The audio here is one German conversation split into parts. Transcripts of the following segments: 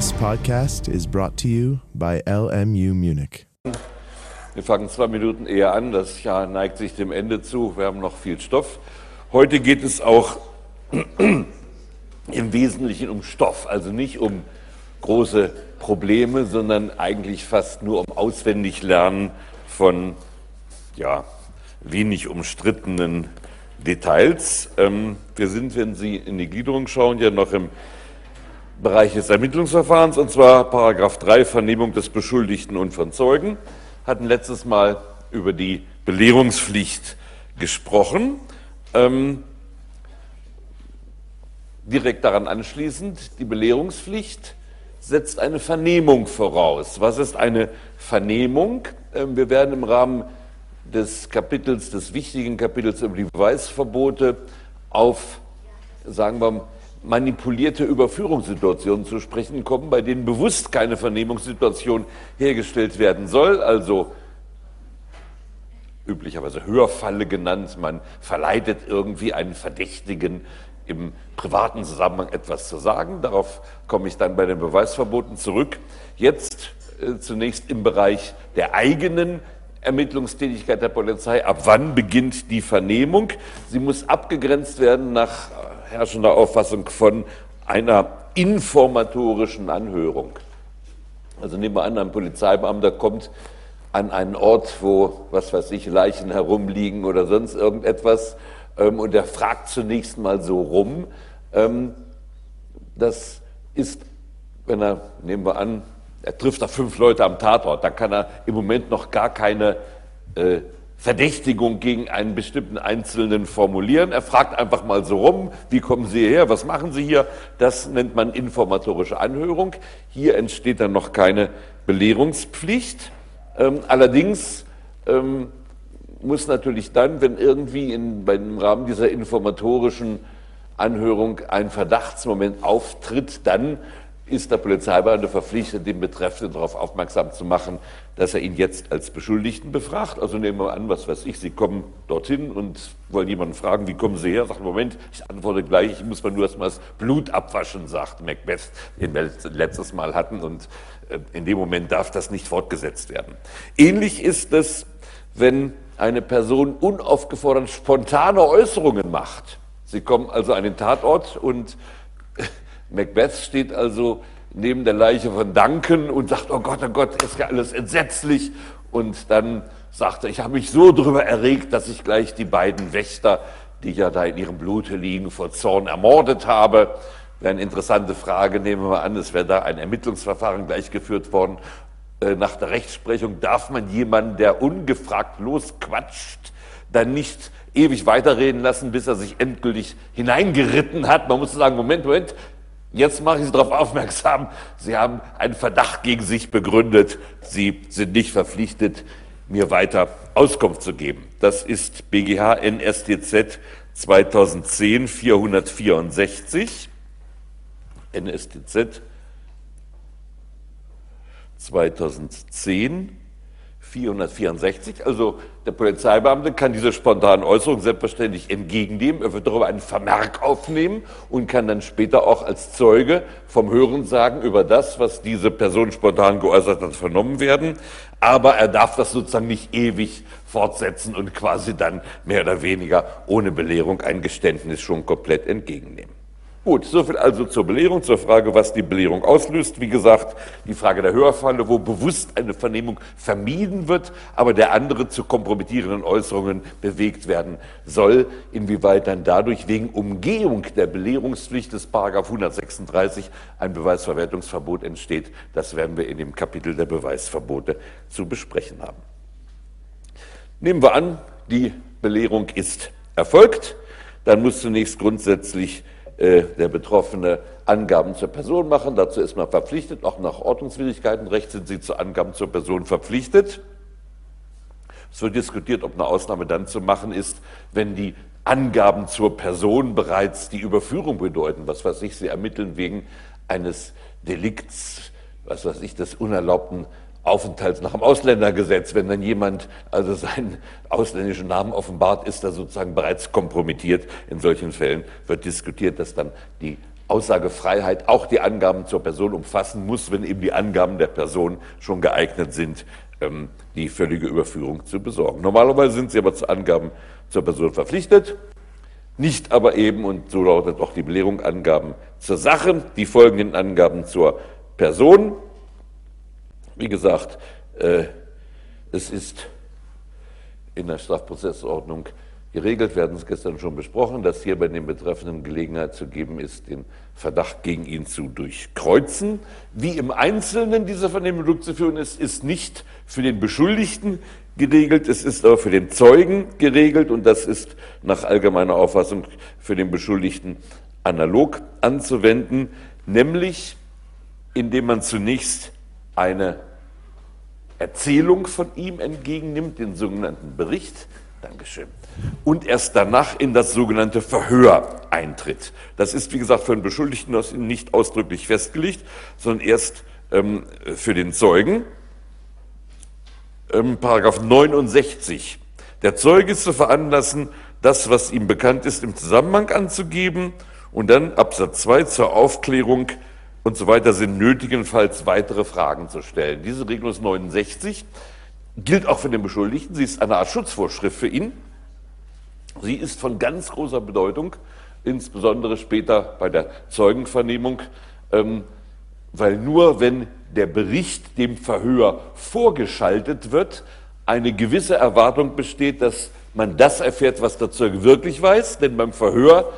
This podcast is brought to you by LMU Munich. Wir fangen zwei Minuten eher an. Das Jahr neigt sich dem Ende zu. Wir haben noch viel Stoff. Heute geht es auch im Wesentlichen um Stoff, also nicht um große Probleme, sondern eigentlich fast nur um Auswendiglernen von ja, wenig umstrittenen Details. Ähm, wir sind, wenn Sie in die Gliederung schauen, ja noch im Bereich des Ermittlungsverfahrens, und zwar Paragraph 3 Vernehmung des Beschuldigten und von Zeugen, hatten letztes Mal über die Belehrungspflicht gesprochen. Ähm, direkt daran anschließend, die Belehrungspflicht setzt eine Vernehmung voraus. Was ist eine Vernehmung? Ähm, wir werden im Rahmen des Kapitels, des wichtigen Kapitels über die Beweisverbote auf, sagen wir, manipulierte Überführungssituationen zu sprechen kommen, bei denen bewusst keine Vernehmungssituation hergestellt werden soll, also üblicherweise Hörfalle genannt, man verleitet irgendwie einen Verdächtigen im privaten Zusammenhang etwas zu sagen. Darauf komme ich dann bei den Beweisverboten zurück. Jetzt äh, zunächst im Bereich der eigenen Ermittlungstätigkeit der Polizei. Ab wann beginnt die Vernehmung? Sie muss abgegrenzt werden nach herrschender Auffassung von einer informatorischen Anhörung. Also nehmen wir an, ein Polizeibeamter kommt an einen Ort, wo, was weiß ich, Leichen herumliegen oder sonst irgendetwas ähm, und er fragt zunächst mal so rum. Ähm, das ist, wenn er, nehmen wir an, er trifft da fünf Leute am Tatort, dann kann er im Moment noch gar keine äh, Verdächtigung gegen einen bestimmten Einzelnen formulieren. Er fragt einfach mal so rum, wie kommen Sie hierher, was machen Sie hier? Das nennt man informatorische Anhörung. Hier entsteht dann noch keine Belehrungspflicht. Ähm, allerdings ähm, muss natürlich dann, wenn irgendwie in, im Rahmen dieser informatorischen Anhörung ein Verdachtsmoment auftritt, dann ist der Polizeibeamte verpflichtet, den Betreffenden darauf aufmerksam zu machen, dass er ihn jetzt als Beschuldigten befragt. Also nehmen wir an, was weiß ich, Sie kommen dorthin und wollen jemanden fragen, wie kommen Sie her? Sagt, Moment, ich antworte gleich, ich muss mal nur erstmal das Blut abwaschen, sagt Macbeth, den wir letztes Mal hatten und äh, in dem Moment darf das nicht fortgesetzt werden. Ähnlich ist es, wenn eine Person unaufgefordert spontane Äußerungen macht. Sie kommen also an den Tatort und Macbeth steht also neben der Leiche von Duncan und sagt, oh Gott, oh Gott, ist ja alles entsetzlich. Und dann sagt er, ich habe mich so darüber erregt, dass ich gleich die beiden Wächter, die ja da in ihrem Blute liegen, vor Zorn ermordet habe. Wäre eine interessante Frage, nehmen wir mal an, es wäre da ein Ermittlungsverfahren gleich geführt worden. Äh, nach der Rechtsprechung darf man jemanden, der ungefragt losquatscht, dann nicht ewig weiterreden lassen, bis er sich endgültig hineingeritten hat. Man muss sagen, Moment, Moment, Jetzt mache ich Sie darauf aufmerksam, Sie haben einen Verdacht gegen sich begründet. Sie sind nicht verpflichtet, mir weiter Auskunft zu geben. Das ist BGH NSTZ 2010 464. NSTZ 2010 464. Also der Polizeibeamte kann diese spontanen Äußerungen selbstverständlich entgegennehmen. Er wird darüber einen Vermerk aufnehmen und kann dann später auch als Zeuge vom Hörensagen über das, was diese Person spontan geäußert hat, vernommen werden. Aber er darf das sozusagen nicht ewig fortsetzen und quasi dann mehr oder weniger ohne Belehrung ein Geständnis schon komplett entgegennehmen. Gut, soviel also zur Belehrung, zur Frage, was die Belehrung auslöst. Wie gesagt, die Frage der Hörfalle, wo bewusst eine Vernehmung vermieden wird, aber der andere zu kompromittierenden Äußerungen bewegt werden soll. Inwieweit dann dadurch wegen Umgehung der Belehrungspflicht des Paragraph 136 ein Beweisverwertungsverbot entsteht, das werden wir in dem Kapitel der Beweisverbote zu besprechen haben. Nehmen wir an, die Belehrung ist erfolgt, dann muss zunächst grundsätzlich äh, der Betroffene Angaben zur Person machen. Dazu ist man verpflichtet. Auch nach Ordnungswidrigkeitenrecht sind Sie zu Angaben zur Person verpflichtet. Es wird diskutiert, ob eine Ausnahme dann zu machen ist, wenn die Angaben zur Person bereits die Überführung bedeuten. Was weiß ich, Sie ermitteln wegen eines Delikts, was weiß ich, des unerlaubten Aufenthalts nach dem Ausländergesetz, wenn dann jemand also seinen ausländischen Namen offenbart, ist er sozusagen bereits kompromittiert. In solchen Fällen wird diskutiert, dass dann die Aussagefreiheit auch die Angaben zur Person umfassen muss, wenn eben die Angaben der Person schon geeignet sind, ähm, die völlige Überführung zu besorgen. Normalerweise sind sie aber zu Angaben zur Person verpflichtet, nicht aber eben, und so lautet auch die Belehrung, Angaben zur Sache, die folgenden Angaben zur Person. Wie gesagt, äh, es ist in der Strafprozessordnung geregelt, wir hatten es gestern schon besprochen, dass hier bei den Betreffenden Gelegenheit zu geben ist, den Verdacht gegen ihn zu durchkreuzen. Wie im Einzelnen diese Vernehmung durchzuführen ist, ist nicht für den Beschuldigten geregelt, es ist aber für den Zeugen geregelt und das ist nach allgemeiner Auffassung für den Beschuldigten analog anzuwenden, nämlich indem man zunächst eine Erzählung von ihm entgegennimmt, den sogenannten Bericht, Dankeschön. Und erst danach in das sogenannte Verhör eintritt. Das ist, wie gesagt, für den Beschuldigten nicht ausdrücklich festgelegt, sondern erst ähm, für den Zeugen. Ähm, Paragraph 69. Der Zeuge ist zu veranlassen, das, was ihm bekannt ist, im Zusammenhang anzugeben und dann Absatz 2 zur Aufklärung und so weiter sind nötigenfalls weitere Fragen zu stellen. Diese Regelung ist 69 gilt auch für den Beschuldigten. Sie ist eine Art Schutzvorschrift für ihn. Sie ist von ganz großer Bedeutung, insbesondere später bei der Zeugenvernehmung, ähm, weil nur wenn der Bericht dem Verhör vorgeschaltet wird, eine gewisse Erwartung besteht, dass man das erfährt, was der Zeuge wirklich weiß, denn beim Verhör,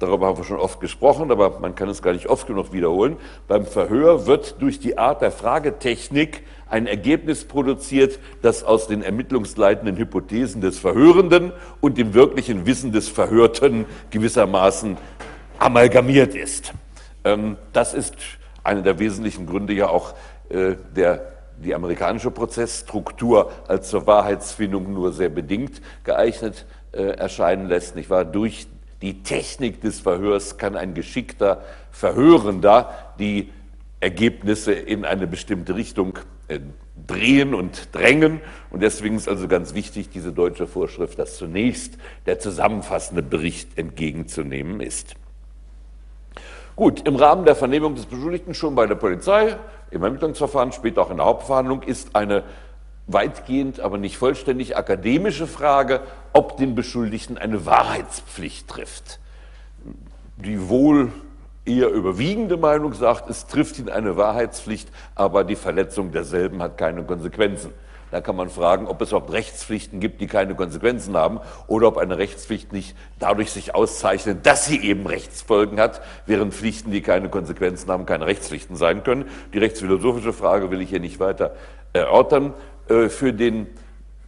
darüber haben wir schon oft gesprochen, aber man kann es gar nicht oft genug wiederholen, beim Verhör wird durch die Art der Fragetechnik ein Ergebnis produziert, das aus den ermittlungsleitenden Hypothesen des Verhörenden und dem wirklichen Wissen des Verhörten gewissermaßen amalgamiert ist. Ähm, das ist einer der wesentlichen Gründe ja auch äh, der die amerikanische Prozessstruktur als zur Wahrheitsfindung nur sehr bedingt geeignet äh, erscheinen lässt, nicht wahr? Durch die Technik des Verhörs kann ein geschickter Verhörender die Ergebnisse in eine bestimmte Richtung äh, drehen und drängen. Und deswegen ist also ganz wichtig, diese deutsche Vorschrift, dass zunächst der zusammenfassende Bericht entgegenzunehmen ist. Gut, im Rahmen der Vernehmung des Beschuldigten schon bei der Polizei, im Ermittlungsverfahren, später auch in der Hauptverhandlung, ist eine weitgehend, aber nicht vollständig akademische Frage, ob den Beschuldigten eine Wahrheitspflicht trifft. Die wohl eher überwiegende Meinung sagt, es trifft ihn eine Wahrheitspflicht, aber die Verletzung derselben hat keine Konsequenzen. Da kann man fragen, ob es überhaupt Rechtspflichten gibt, die keine Konsequenzen haben, oder ob eine Rechtspflicht nicht dadurch sich auszeichnet, dass sie eben Rechtsfolgen hat, während Pflichten, die keine Konsequenzen haben, keine Rechtspflichten sein können. Die rechtsphilosophische Frage will ich hier nicht weiter erörtern. Äh, für den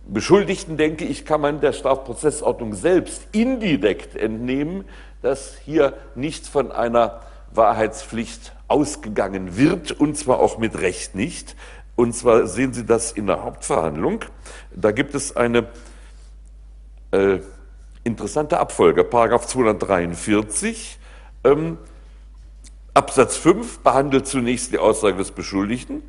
Beschuldigten, denke ich, kann man der Strafprozessordnung selbst indirekt entnehmen, dass hier nicht von einer Wahrheitspflicht ausgegangen wird, und zwar auch mit Recht nicht. Und zwar sehen Sie das in der Hauptverhandlung. Da gibt es eine äh, interessante Abfolge, Paragraph 243. Ähm, Absatz 5 behandelt zunächst die Aussage des Beschuldigten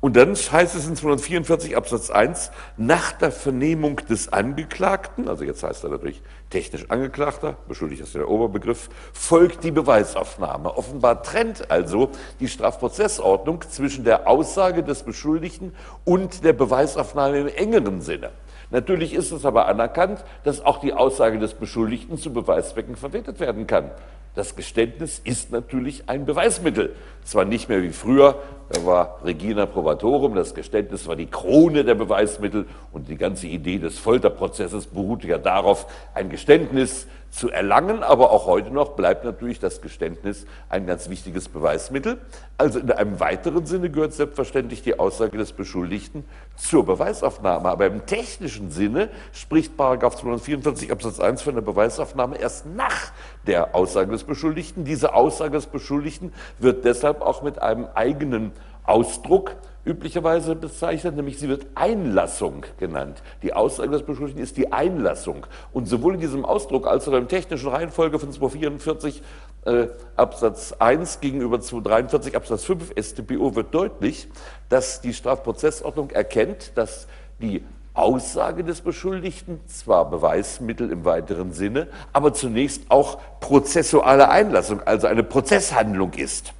und dann heißt es in 244 Absatz 1, nach der Vernehmung des Angeklagten, also jetzt heißt er natürlich technisch Angeklagter, beschuldigt ist der Oberbegriff, folgt die Beweisaufnahme. Offenbar trennt also die Strafprozessordnung zwischen der Aussage des Beschuldigten und der Beweisaufnahme im engeren Sinne. Natürlich ist es aber anerkannt, dass auch die Aussage des Beschuldigten zu Beweiszwecken verwertet werden kann. Das Geständnis ist natürlich ein Beweismittel. Zwar nicht mehr wie früher, da war Regina Probatorum, das Geständnis war die Krone der Beweismittel und die ganze Idee des Folterprozesses beruhte ja darauf, ein Geständnis zu erlangen, aber auch heute noch bleibt natürlich das Geständnis ein ganz wichtiges Beweismittel. Also in einem weiteren Sinne gehört selbstverständlich die Aussage des Beschuldigten zur Beweisaufnahme, aber im technischen Sinne spricht Paragraph 244 Absatz 1 von der Beweisaufnahme erst nach der Aussage des Beschuldigten. Diese Aussage des Beschuldigten wird deshalb auch mit einem eigenen Ausdruck üblicherweise bezeichnet, nämlich sie wird Einlassung genannt. Die Aussage des Beschuldigten ist die Einlassung. Und sowohl in diesem Ausdruck als auch in der technischen Reihenfolge von 244 äh, Absatz 1 gegenüber 243 Absatz 5 StPO wird deutlich, dass die Strafprozessordnung erkennt, dass die Aussage des Beschuldigten, zwar Beweismittel im weiteren Sinne, aber zunächst auch prozessuale Einlassung, also eine Prozesshandlung ist.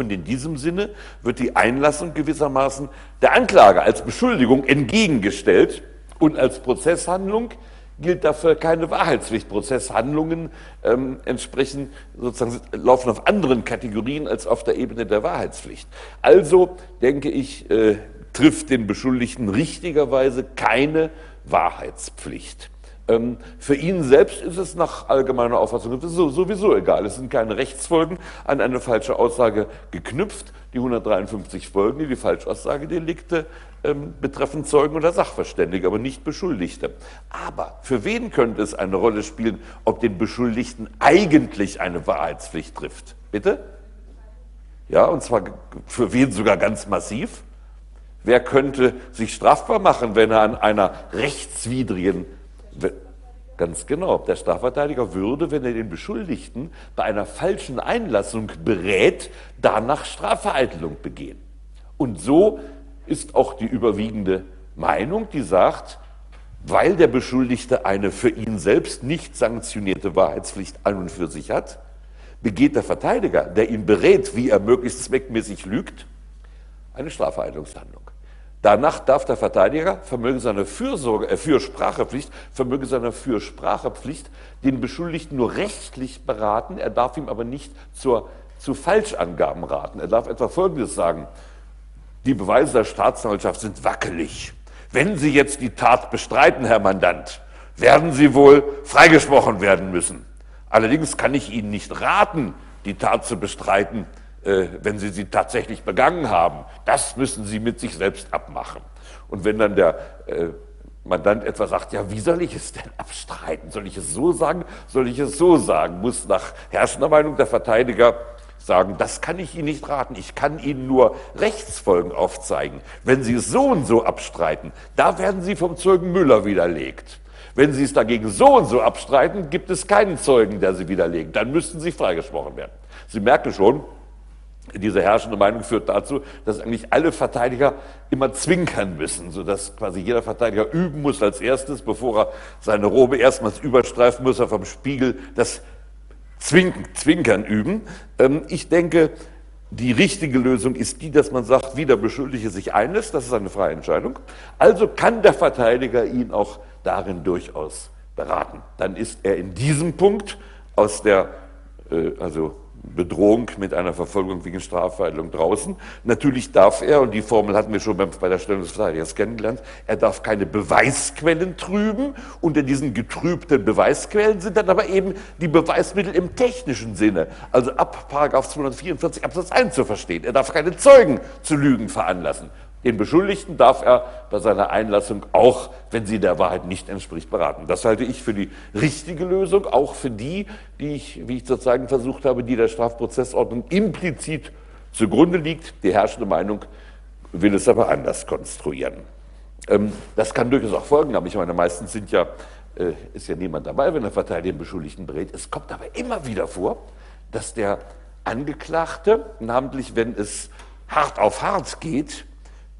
Und in diesem Sinne wird die Einlassung gewissermaßen der Anklage als Beschuldigung entgegengestellt und als Prozesshandlung gilt dafür keine Wahrheitspflicht. Prozesshandlungen ähm, entsprechen sozusagen laufen auf anderen Kategorien als auf der Ebene der Wahrheitspflicht. Also denke ich, äh, trifft den Beschuldigten richtigerweise keine Wahrheitspflicht. Ähm, für ihn selbst ist es nach allgemeiner Auffassung sowieso egal. Es sind keine Rechtsfolgen an eine falsche Aussage geknüpft. Die 153 Folgen, die die Falschaussagedelikte ähm, betreffen Zeugen oder Sachverständige, aber nicht Beschuldigte. Aber für wen könnte es eine Rolle spielen, ob den Beschuldigten eigentlich eine Wahrheitspflicht trifft? Bitte? Ja, und zwar für wen sogar ganz massiv? Wer könnte sich strafbar machen, wenn er an einer rechtswidrigen, ganz genau, der Strafverteidiger würde, wenn er den Beschuldigten bei einer falschen Einlassung berät, danach Strafvereitelung begehen. Und so ist auch die überwiegende Meinung, die sagt, weil der Beschuldigte eine für ihn selbst nicht sanktionierte Wahrheitspflicht an und für sich hat, begeht der Verteidiger, der ihn berät, wie er möglichst zweckmäßig lügt, eine Strafvereitelungshandlung. Danach darf der Verteidiger vermöge seiner Fürsorge, äh, Fürsprachepflicht, vermöge seiner Fürsprachepflicht den Beschuldigten nur rechtlich beraten, er darf ihm aber nicht zur, zu Falschangaben raten. Er darf etwa Folgendes sagen, die Beweise der Staatsanwaltschaft sind wackelig. Wenn Sie jetzt die Tat bestreiten, Herr Mandant, werden Sie wohl freigesprochen werden müssen. Allerdings kann ich Ihnen nicht raten, die Tat zu bestreiten, wenn Sie sie tatsächlich begangen haben. Das müssen Sie mit sich selbst abmachen. Und wenn dann der äh, Mandant etwa sagt, ja, wie soll ich es denn abstreiten? Soll ich es so sagen? Soll ich es so sagen? Muss nach herrschender Meinung der Verteidiger sagen, das kann ich Ihnen nicht raten. Ich kann Ihnen nur Rechtsfolgen aufzeigen. Wenn Sie es so und so abstreiten, da werden Sie vom Zeugen Müller widerlegt. Wenn Sie es dagegen so und so abstreiten, gibt es keinen Zeugen, der Sie widerlegt. Dann müssten Sie freigesprochen werden. Sie merken schon, diese herrschende Meinung führt dazu, dass eigentlich alle Verteidiger immer zwinkern müssen, sodass quasi jeder Verteidiger üben muss als erstes, bevor er seine Robe erstmals überstreifen muss, er vom Spiegel das Zwinken, Zwinkern üben. Ähm, ich denke, die richtige Lösung ist die, dass man sagt, wie der Beschuldigte sich einlässt, das ist eine freie Entscheidung. Also kann der Verteidiger ihn auch darin durchaus beraten. Dann ist er in diesem Punkt aus der, äh, also Bedrohung mit einer Verfolgung wegen Strafvereitelung draußen. Natürlich darf er, und die Formel hatten wir schon bei der Stellung des Verteidigers kennengelernt, er darf keine Beweisquellen trüben. Unter diesen getrübten Beweisquellen sind dann aber eben die Beweismittel im technischen Sinne, also ab 244 Absatz 1 zu verstehen. Er darf keine Zeugen zu Lügen veranlassen. Den Beschuldigten darf er bei seiner Einlassung auch, wenn sie der Wahrheit nicht entspricht, beraten. Das halte ich für die richtige Lösung, auch für die, die ich, wie ich sozusagen versucht habe, die der Strafprozessordnung implizit zugrunde liegt. Die herrschende Meinung will es aber anders konstruieren. Ähm, das kann durchaus auch Folgen haben. Ich meine, meistens sind ja, äh, ist ja niemand dabei, wenn der Verteidiger den Beschuldigten berät. Es kommt aber immer wieder vor, dass der Angeklagte, namentlich wenn es hart auf hart geht,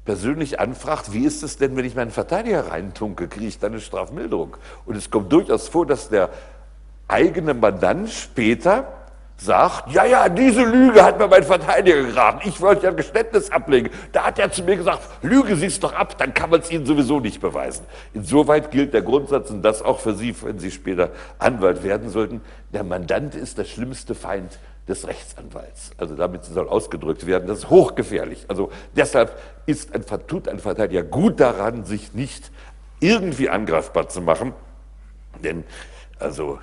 persönlich anfragt, wie ist es denn, wenn ich meinen Verteidiger reintunke, kriege ich dann eine Strafmilderung. Und es kommt durchaus vor, dass der eigene Mandant später sagt, ja, ja, diese Lüge hat mir mein Verteidiger geraten. Ich wollte ja ein Geständnis ablegen. Da hat er zu mir gesagt, Lüge Sie es doch ab, dann kann man es Ihnen sowieso nicht beweisen. Insoweit gilt der Grundsatz, und das auch für Sie, wenn Sie später Anwalt werden sollten, der Mandant ist der schlimmste Feind des Rechtsanwalts. Also damit soll ausgedrückt werden, das ist hochgefährlich. Also deshalb ist ein, tut ein Verteidiger gut daran, sich nicht irgendwie angreifbar zu machen, denn also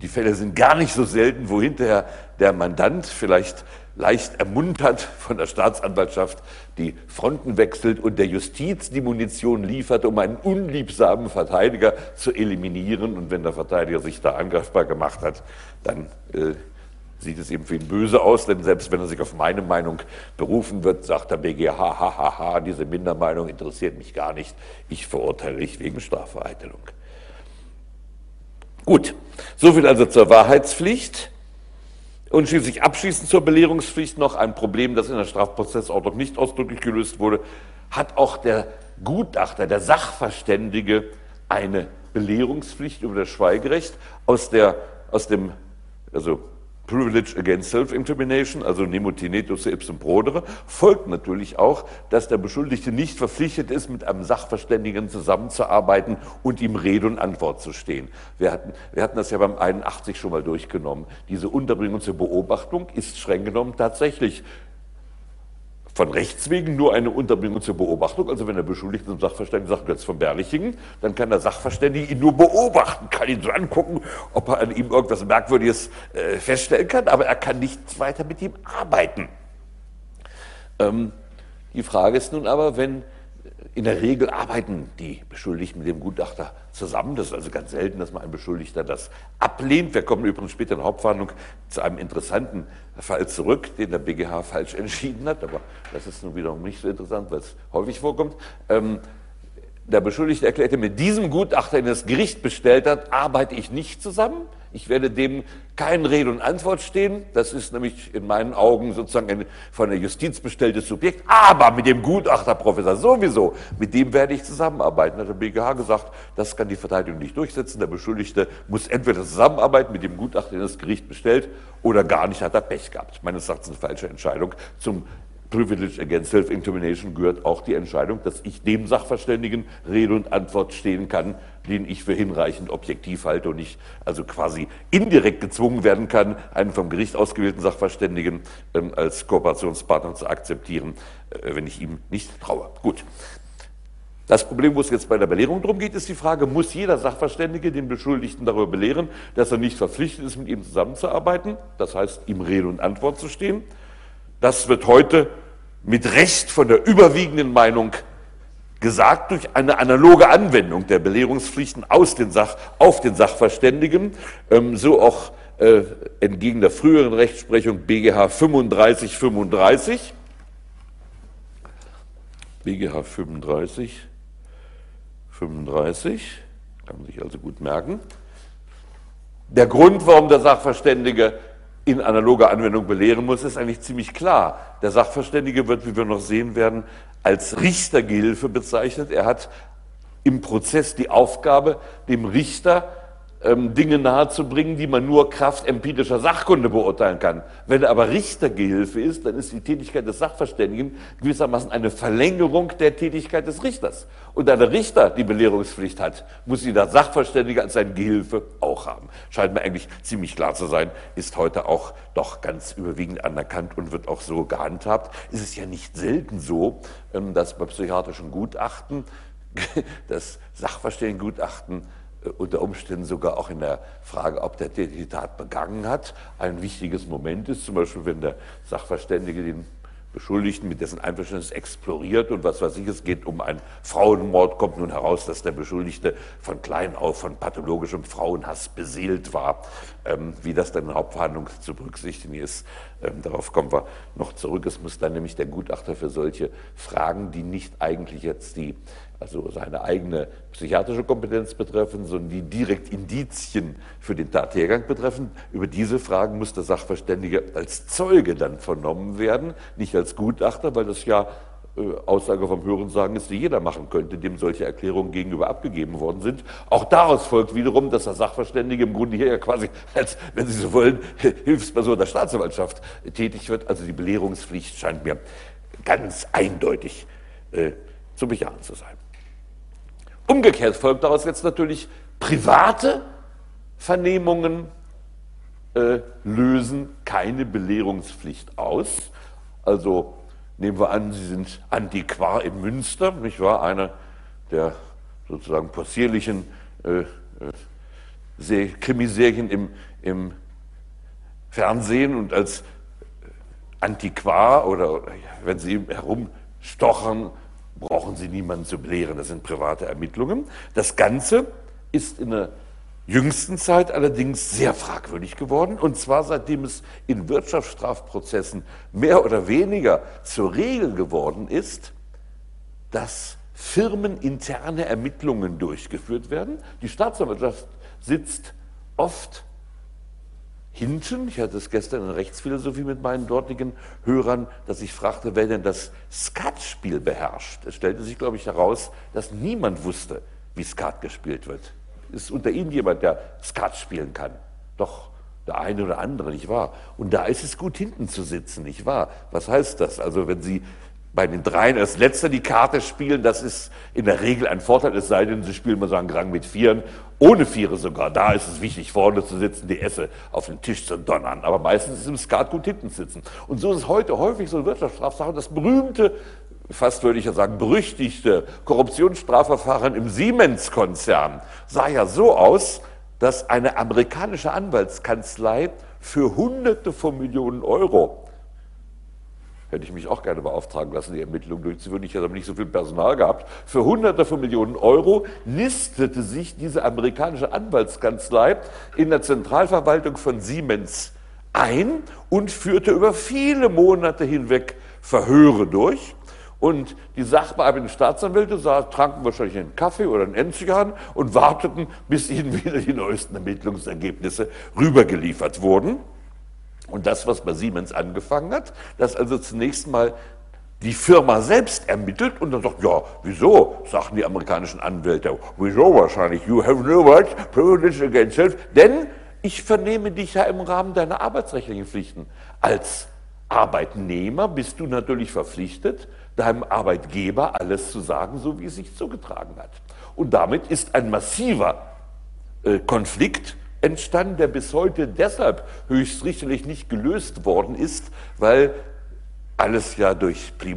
die Fälle sind gar nicht so selten, wo hinterher der Mandant vielleicht leicht ermuntert von der Staatsanwaltschaft die Fronten wechselt und der Justiz die Munition liefert, um einen unliebsamen Verteidiger zu eliminieren. Und wenn der Verteidiger sich da angreifbar gemacht hat, dann äh, sieht es eben für ihn böse aus, denn selbst wenn er sich auf meine Meinung berufen wird, sagt der BGH, ha, ha, ha, diese Mindermeinung interessiert mich gar nicht, ich verurteile dich wegen Strafvereitelung. Gut, soviel also zur Wahrheitspflicht. Und schließlich abschließend zur Belehrungspflicht noch ein Problem, das in der Strafprozessordnung nicht ausdrücklich gelöst wurde, hat auch der Gutachter, der Sachverständige, eine Belehrungspflicht über das Schweigerecht aus, der, aus dem, also Privilege against Self-Incrimination, also nemo tinetus ipsum prodere, folgt natürlich auch, dass der Beschuldigte nicht verpflichtet ist, mit einem Sachverständigen zusammenzuarbeiten und ihm Rede und Antwort zu stehen. Wir hatten, wir hatten das ja beim 81 schon mal durchgenommen. Diese Unterbringung zur Beobachtung ist streng genommen tatsächlich von Rechts wegen nur eine Unterbringung zur Beobachtung. Also wenn der Beschuldigte zum Sachverständigen sagt, Götz von Berlichingen, dann kann der Sachverständige ihn nur beobachten, kann ihn so angucken, ob er an ihm irgendwas Merkwürdiges äh, feststellen kann, aber er kann nicht weiter mit ihm arbeiten. Ähm, die Frage ist nun aber, wenn in der Regel arbeiten die Beschuldigten mit dem Gutachter zusammen. Das ist also ganz selten, dass mal ein Beschuldigter das ablehnt. Wir kommen übrigens später in der Hauptverhandlung zu einem interessanten Fall zurück, den der BGH falsch entschieden hat. Aber das ist nun wiederum nicht so interessant, weil es häufig vorkommt. Ähm, der Beschuldigte erklärte, mit diesem Gutachter, den das Gericht bestellt hat, arbeite ich nicht zusammen. Ich werde dem kein Rede und Antwort stehen. Das ist nämlich in meinen Augen sozusagen ein von der Justiz bestelltes Subjekt. Aber mit dem Gutachterprofessor sowieso, mit dem werde ich zusammenarbeiten. Hat der BGH gesagt, das kann die Verteidigung nicht durchsetzen. Der Beschuldigte muss entweder zusammenarbeiten mit dem Gutachter, den das Gericht bestellt, oder gar nicht hat er Pech gehabt. Meines Erachtens eine falsche Entscheidung. Zum Privilege Against Self-Incrimination gehört auch die Entscheidung, dass ich dem Sachverständigen Rede und Antwort stehen kann, den ich für hinreichend objektiv halte und ich also quasi indirekt gezwungen werden kann, einen vom Gericht ausgewählten Sachverständigen ähm, als Kooperationspartner zu akzeptieren, äh, wenn ich ihm nicht traue. Gut. Das Problem, wo es jetzt bei der Belehrung darum geht, ist die Frage, muss jeder Sachverständige den Beschuldigten darüber belehren, dass er nicht verpflichtet ist, mit ihm zusammenzuarbeiten, das heißt, ihm Rede und Antwort zu stehen? Das wird heute mit Recht von der überwiegenden Meinung gesagt durch eine analoge Anwendung der Belehrungspflichten aus den Sach, auf den Sachverständigen, ähm, so auch äh, entgegen der früheren Rechtsprechung BGH 35 35. BGH 35 35, kann man sich also gut merken. Der Grund, warum der Sachverständige in analoger Anwendung belehren muss, ist eigentlich ziemlich klar. Der Sachverständige wird, wie wir noch sehen werden, als Richtergehilfe bezeichnet. Er hat im Prozess die Aufgabe, dem Richter ähm, Dinge nahezubringen, die man nur Kraft empirischer Sachkunde beurteilen kann. Wenn er aber Richtergehilfe ist, dann ist die Tätigkeit des Sachverständigen gewissermaßen eine Verlängerung der Tätigkeit des Richters. Und da der Richter die Belehrungspflicht hat, muss sie der Sachverständige als sein Gehilfe auch haben. Scheint mir eigentlich ziemlich klar zu sein, ist heute auch doch ganz überwiegend anerkannt und wird auch so gehandhabt. Es ist ja nicht selten so, ähm, dass bei psychiatrischen Gutachten das Sachverständigengutachten unter Umständen sogar auch in der Frage, ob der die Tat begangen hat, ein wichtiges Moment ist. Zum Beispiel, wenn der Sachverständige den Beschuldigten mit dessen Einverständnis exploriert und was weiß ich, es geht um einen Frauenmord, kommt nun heraus, dass der Beschuldigte von klein auf von pathologischem Frauenhass beseelt war. Ähm, wie das dann in der Hauptverhandlung zu berücksichtigen ist, ähm, darauf kommen wir noch zurück. Es muss dann nämlich der Gutachter für solche Fragen, die nicht eigentlich jetzt die also seine eigene psychiatrische Kompetenz betreffen, sondern die direkt Indizien für den Tathergang betreffen. Über diese Fragen muss der Sachverständige als Zeuge dann vernommen werden, nicht als Gutachter, weil das ja äh, Aussage vom Hörensagen ist, die jeder machen könnte, dem solche Erklärungen gegenüber abgegeben worden sind. Auch daraus folgt wiederum, dass der Sachverständige im Grunde hier ja quasi als, wenn Sie so wollen, Hilfsperson der Staatsanwaltschaft tätig wird. Also die Belehrungspflicht scheint mir ganz eindeutig äh, zu bejahen zu sein. Umgekehrt folgt daraus jetzt natürlich, private Vernehmungen äh, lösen keine Belehrungspflicht aus. Also nehmen wir an, Sie sind Antiquar in Münster, nicht wahr? Einer der sozusagen possierlichen äh, äh, Krimiserien im, im Fernsehen und als Antiquar oder wenn Sie herumstochern brauchen Sie niemanden zu belehren, das sind private Ermittlungen. Das Ganze ist in der jüngsten Zeit allerdings sehr fragwürdig geworden, und zwar seitdem es in Wirtschaftsstrafprozessen mehr oder weniger zur Regel geworden ist, dass firmeninterne Ermittlungen durchgeführt werden. Die Staatsanwaltschaft sitzt oft hinten, ich hatte es gestern in Rechtsphilosophie mit meinen dortigen Hörern, dass ich fragte, wer denn das Skatspiel beherrscht. Es stellte sich, glaube ich, heraus, dass niemand wusste, wie Skat gespielt wird. Ist unter Ihnen jemand, der Skat spielen kann? Doch der eine oder andere, nicht wahr? Und da ist es gut, hinten zu sitzen, nicht wahr? Was heißt das? Also, wenn Sie bei den dreien als letzter die Karte spielen, das ist in der Regel ein Vorteil, es sei denn, sie spielen mal so einen Grang mit Vieren, ohne Viere sogar. Da ist es wichtig, vorne zu sitzen, die Esse auf den Tisch zu donnern. Aber meistens ist es im Skat gut hinten sitzen. Und so ist es heute häufig so in Wirtschaftsstrafsachen, das berühmte, fast würde ich ja sagen, berüchtigte Korruptionsstrafverfahren im Siemens-Konzern sah ja so aus, dass eine amerikanische Anwaltskanzlei für Hunderte von Millionen Euro hätte ich mich auch gerne beauftragen lassen, die Ermittlungen durchzuführen. Ich hätte aber nicht so viel Personal gehabt. Für Hunderte von Millionen Euro nistete sich diese amerikanische Anwaltskanzlei in der Zentralverwaltung von Siemens ein und führte über viele Monate hinweg Verhöre durch. Und die sachbearbeitenden Staatsanwälte tranken wahrscheinlich einen Kaffee oder einen Enzigan und warteten, bis ihnen wieder die neuesten Ermittlungsergebnisse rübergeliefert wurden. Und das, was bei Siemens angefangen hat, dass also zunächst mal die Firma selbst ermittelt und dann sagt, ja, wieso, sagen die amerikanischen Anwälte, wieso wahrscheinlich, you have no right, privilege against self, denn ich vernehme dich ja im Rahmen deiner arbeitsrechtlichen Pflichten. Als Arbeitnehmer bist du natürlich verpflichtet, deinem Arbeitgeber alles zu sagen, so wie es sich zugetragen hat. Und damit ist ein massiver äh, Konflikt entstanden, der bis heute deshalb höchstrichterlich nicht gelöst worden ist, weil alles ja durch Plea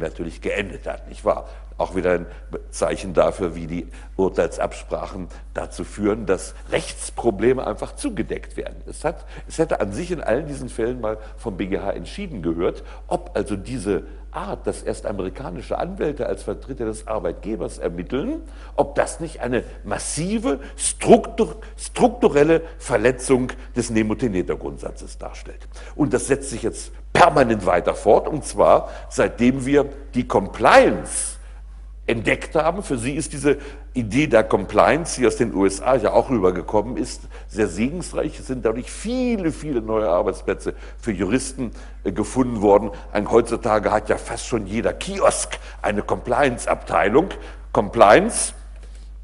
natürlich geendet hat, nicht wahr? Auch wieder ein Zeichen dafür, wie die Urteilsabsprachen dazu führen, dass Rechtsprobleme einfach zugedeckt werden. Es, hat, es hätte an sich in allen diesen Fällen mal vom BGH entschieden gehört, ob also diese Art, dass erst amerikanische Anwälte als Vertreter des Arbeitgebers ermitteln, ob das nicht eine massive struktur strukturelle Verletzung des Nemoteneter-Grundsatzes darstellt. Und das setzt sich jetzt permanent weiter fort, und zwar seitdem wir die Compliance entdeckt haben. Für sie ist diese Idee der Compliance, die aus den USA ja auch rübergekommen ist, sehr segensreich. Es sind dadurch viele, viele neue Arbeitsplätze für Juristen äh, gefunden worden. Heutzutage hat ja fast schon jeder Kiosk eine Compliance-Abteilung. Compliance,